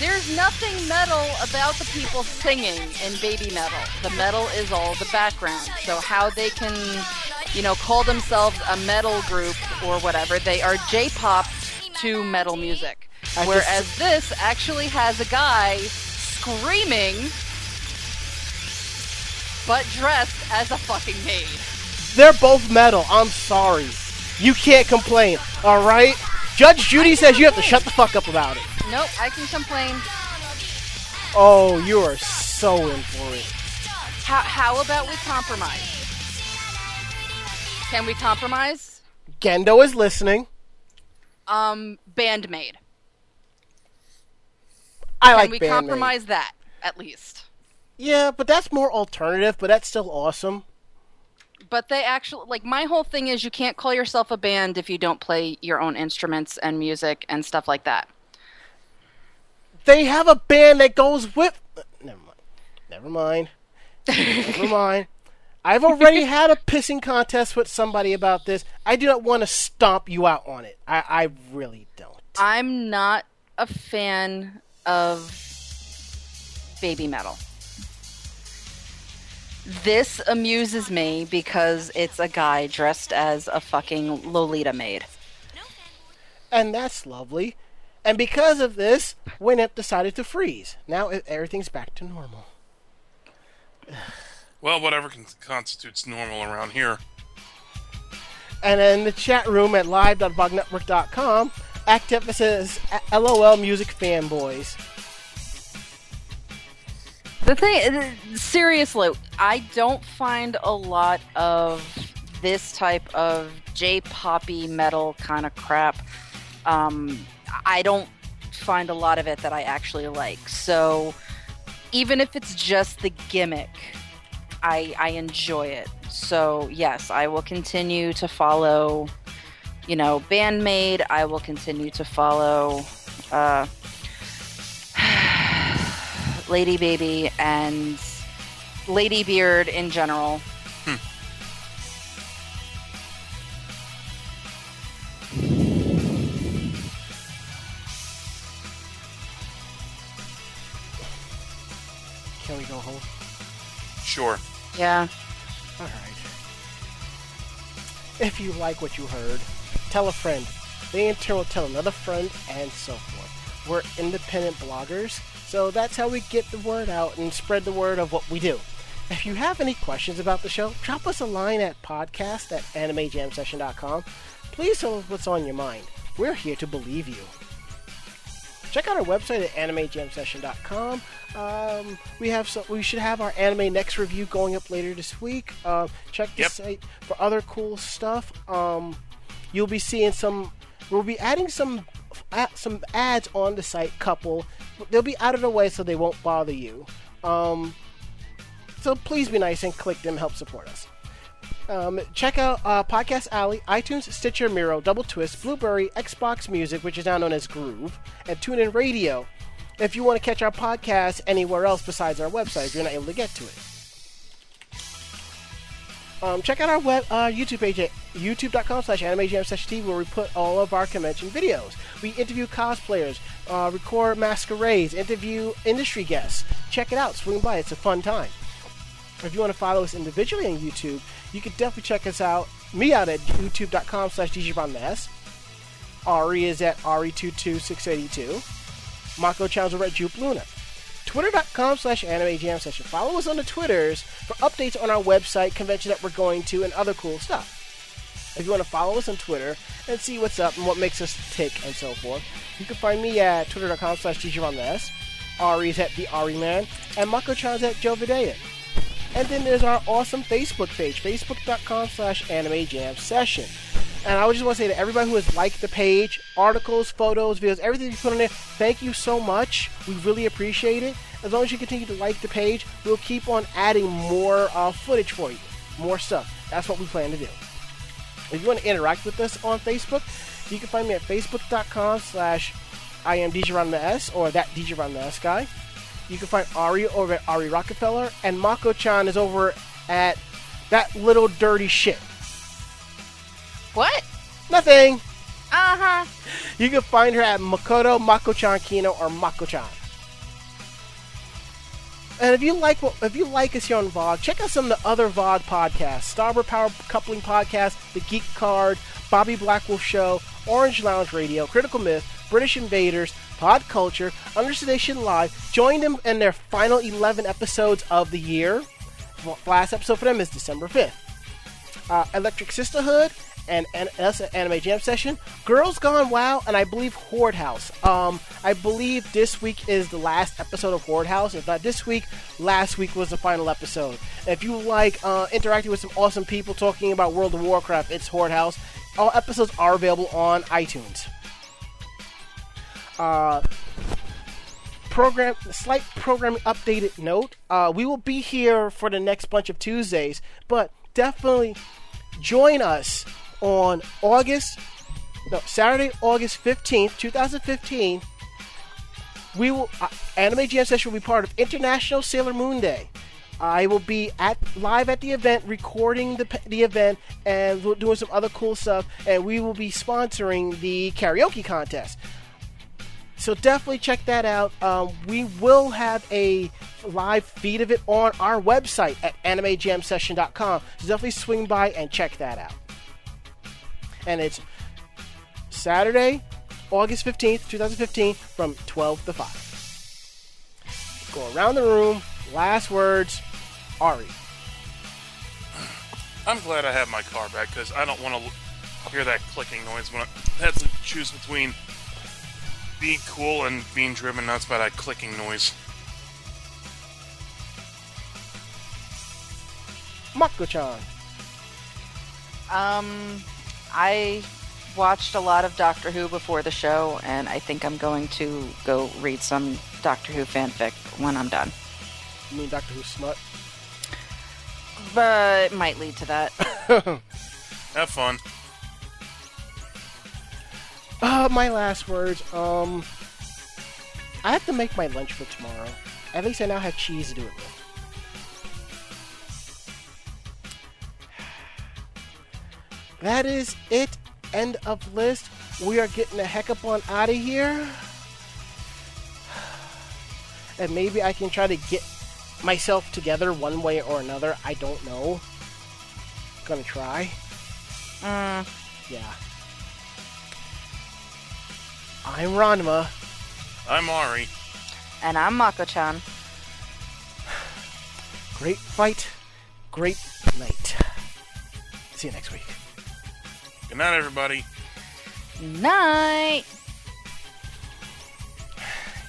There's nothing metal about the people singing in Babymetal. The metal is all the background. So how they can, you know, call themselves a metal group or whatever, they are J-pop to metal music. I just- Whereas this actually has a guy screaming but dressed as a fucking maid. They're both metal. I'm sorry. You can't complain. All right. Judge Judy says you have to shut the fuck up about it. Nope, I can complain. Oh, you are so in for it. How, how about we compromise? Can we compromise? Gendo is listening. Um, Bandmaid. I Can like we Bandmaid. compromise that at least? Yeah, but that's more alternative. But that's still awesome. But they actually like my whole thing is you can't call yourself a band if you don't play your own instruments and music and stuff like that. They have a band that goes with. Never mind. Never mind. Never mind. I've already had a pissing contest with somebody about this. I do not want to stomp you out on it. I, I really don't. I'm not a fan of Babymetal. This amuses me because it's a guy dressed as a fucking Lolita maid. And that's lovely. And because of this, Winamp decided to freeze. Now e- everything's back to normal. Well, whatever con- constitutes normal around here. And in the chat room at live.vognetwork.com, Active says LOL Music Fanboys. The thing, seriously, I don't find a lot of this type of J-poppy metal kind of crap. Um, I don't find a lot of it that I actually like. So even if it's just the gimmick, I I enjoy it. So yes, I will continue to follow. You know, Bandmaid. I will continue to follow. Uh, Lady Baby and Lady Beard in general. Can we go home? Sure. Yeah. All right. If you like what you heard, tell a friend. They in turn will tell another friend, and so forth. We're independent bloggers, so that's how we get the word out and spread the word of what we do. If you have any questions about the show, drop us a line at podcast at animejamsession.com. Please tell us what's on your mind. We're here to believe you. Check out our website at animejamsession.com. Um, we have some, we should have our anime next review going up later this week. Um, check the Yep. site for other cool stuff. Um, you'll be seeing some. We'll be adding some uh, some ads on the site. Couple, they'll be out of the way so they won't bother you. Um, so please be nice and click them. Help support us. Um, check out uh, Podcast Alley, iTunes, Stitcher, Miro, Double Twist, Blueberry, Xbox Music, which is now known as Groove, and TuneIn Radio. If you want to catch our podcast anywhere else besides our website, if you're not able to get to it. Um, check out our web uh, YouTube page at youtube.com slash animejam where we put all of our convention videos. We interview cosplayers, uh, record masquerades, interview industry guests. Check it out. Swing by. It's a fun time. If you want to follow us individually on YouTube, you can definitely check us out, me out at youtube.com slash DJBonMass. Ari is at Ari22682. Mako Channel's over at Jupe Luna. Twitter.com slash Anime Jam Session. Follow us on the Twitters for updates on our website, convention that we're going to, and other cool stuff. If you want to follow us on Twitter and see what's up and what makes us tick and so forth, you can find me at twitter.com slash DJBonMass. Ari's at the Ari Man, and Mako Chan's at Joe Videa. And then there's our awesome Facebook page, facebook.com slash anime jam session. And I just want to say to everybody who has liked the page, articles, photos, videos, everything you put on there, thank you so much. We really appreciate it. As long as you continue to like the page, we'll keep on adding more uh, footage for you, more stuff. That's what we plan to do. If you want to interact with us on Facebook, you can find me at facebook.com slash I am S or that DJ S guy. You can find Ari over at Ari Rockefeller, and Mako chan is over at that little dirty shit. What? Nothing. Uh huh. You can find her at Makoto Mako-chan Kino or Mako-chan. And if you like what if you like us here on VOG, check out some of the other VOG podcasts: Starboard Power Coupling Podcast, The Geek Card, Bobby Blackwolf Show, Orange Lounge Radio, Critical Myth, British Invaders, Pod Culture, Understation Live. Join them in their final 11 episodes of the year. Last episode for them is December 5th. Uh, Electric Sisterhood and, us at Anime Jam Session. Girls Gone WoW, and I believe Horde House. Um, I believe this week is the last episode of Horde House. If not this week, last week was the final episode. If you like uh, interacting with some awesome people talking about World of Warcraft, it's Horde House. All episodes are available on iTunes. Uh, program slight programming updated note uh, we will be here for the next bunch of tuesdays but definitely join us on august no saturday august 15th 2015 we will uh, anime jam session will be part of international sailor moon day I will be at live at the event, recording the the event, and doing some other cool stuff. And we will be sponsoring the karaoke contest. So definitely check that out. Um, we will have a live feed of it on our website at animejamsession.com. So definitely swing by and check that out. And it's Saturday, August 15th, 2015, from 12 to 5. Go around the room. Last words, Ari. I'm glad I have my car back because I don't want to hear that clicking noise when I had to choose between being cool and being driven nuts by that clicking noise. Mako-chan. Um, I watched a lot of Doctor Who before the show, and I think I'm going to go read some Doctor Who fanfic when I'm done. You mean Doctor Who smut? But it might lead to that. Have fun. Uh, my last words. Um, I have to make my lunch for tomorrow. At least I now have cheese to do it with. That is it. End of list. We are getting the heck up on out of here. And maybe I can try to get myself together one way or another. I don't know. Gonna try. Mm, Yeah. I'm Ranma. I'm Ari. and I'm Mako-chan. Great fight. Great night. See you next week. Good night, everybody. Night.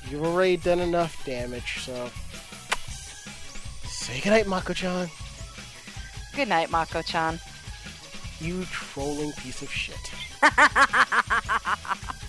You've already done enough damage, so. Say goodnight, Mako-chan. Good night, Mako-chan. You trolling piece of shit.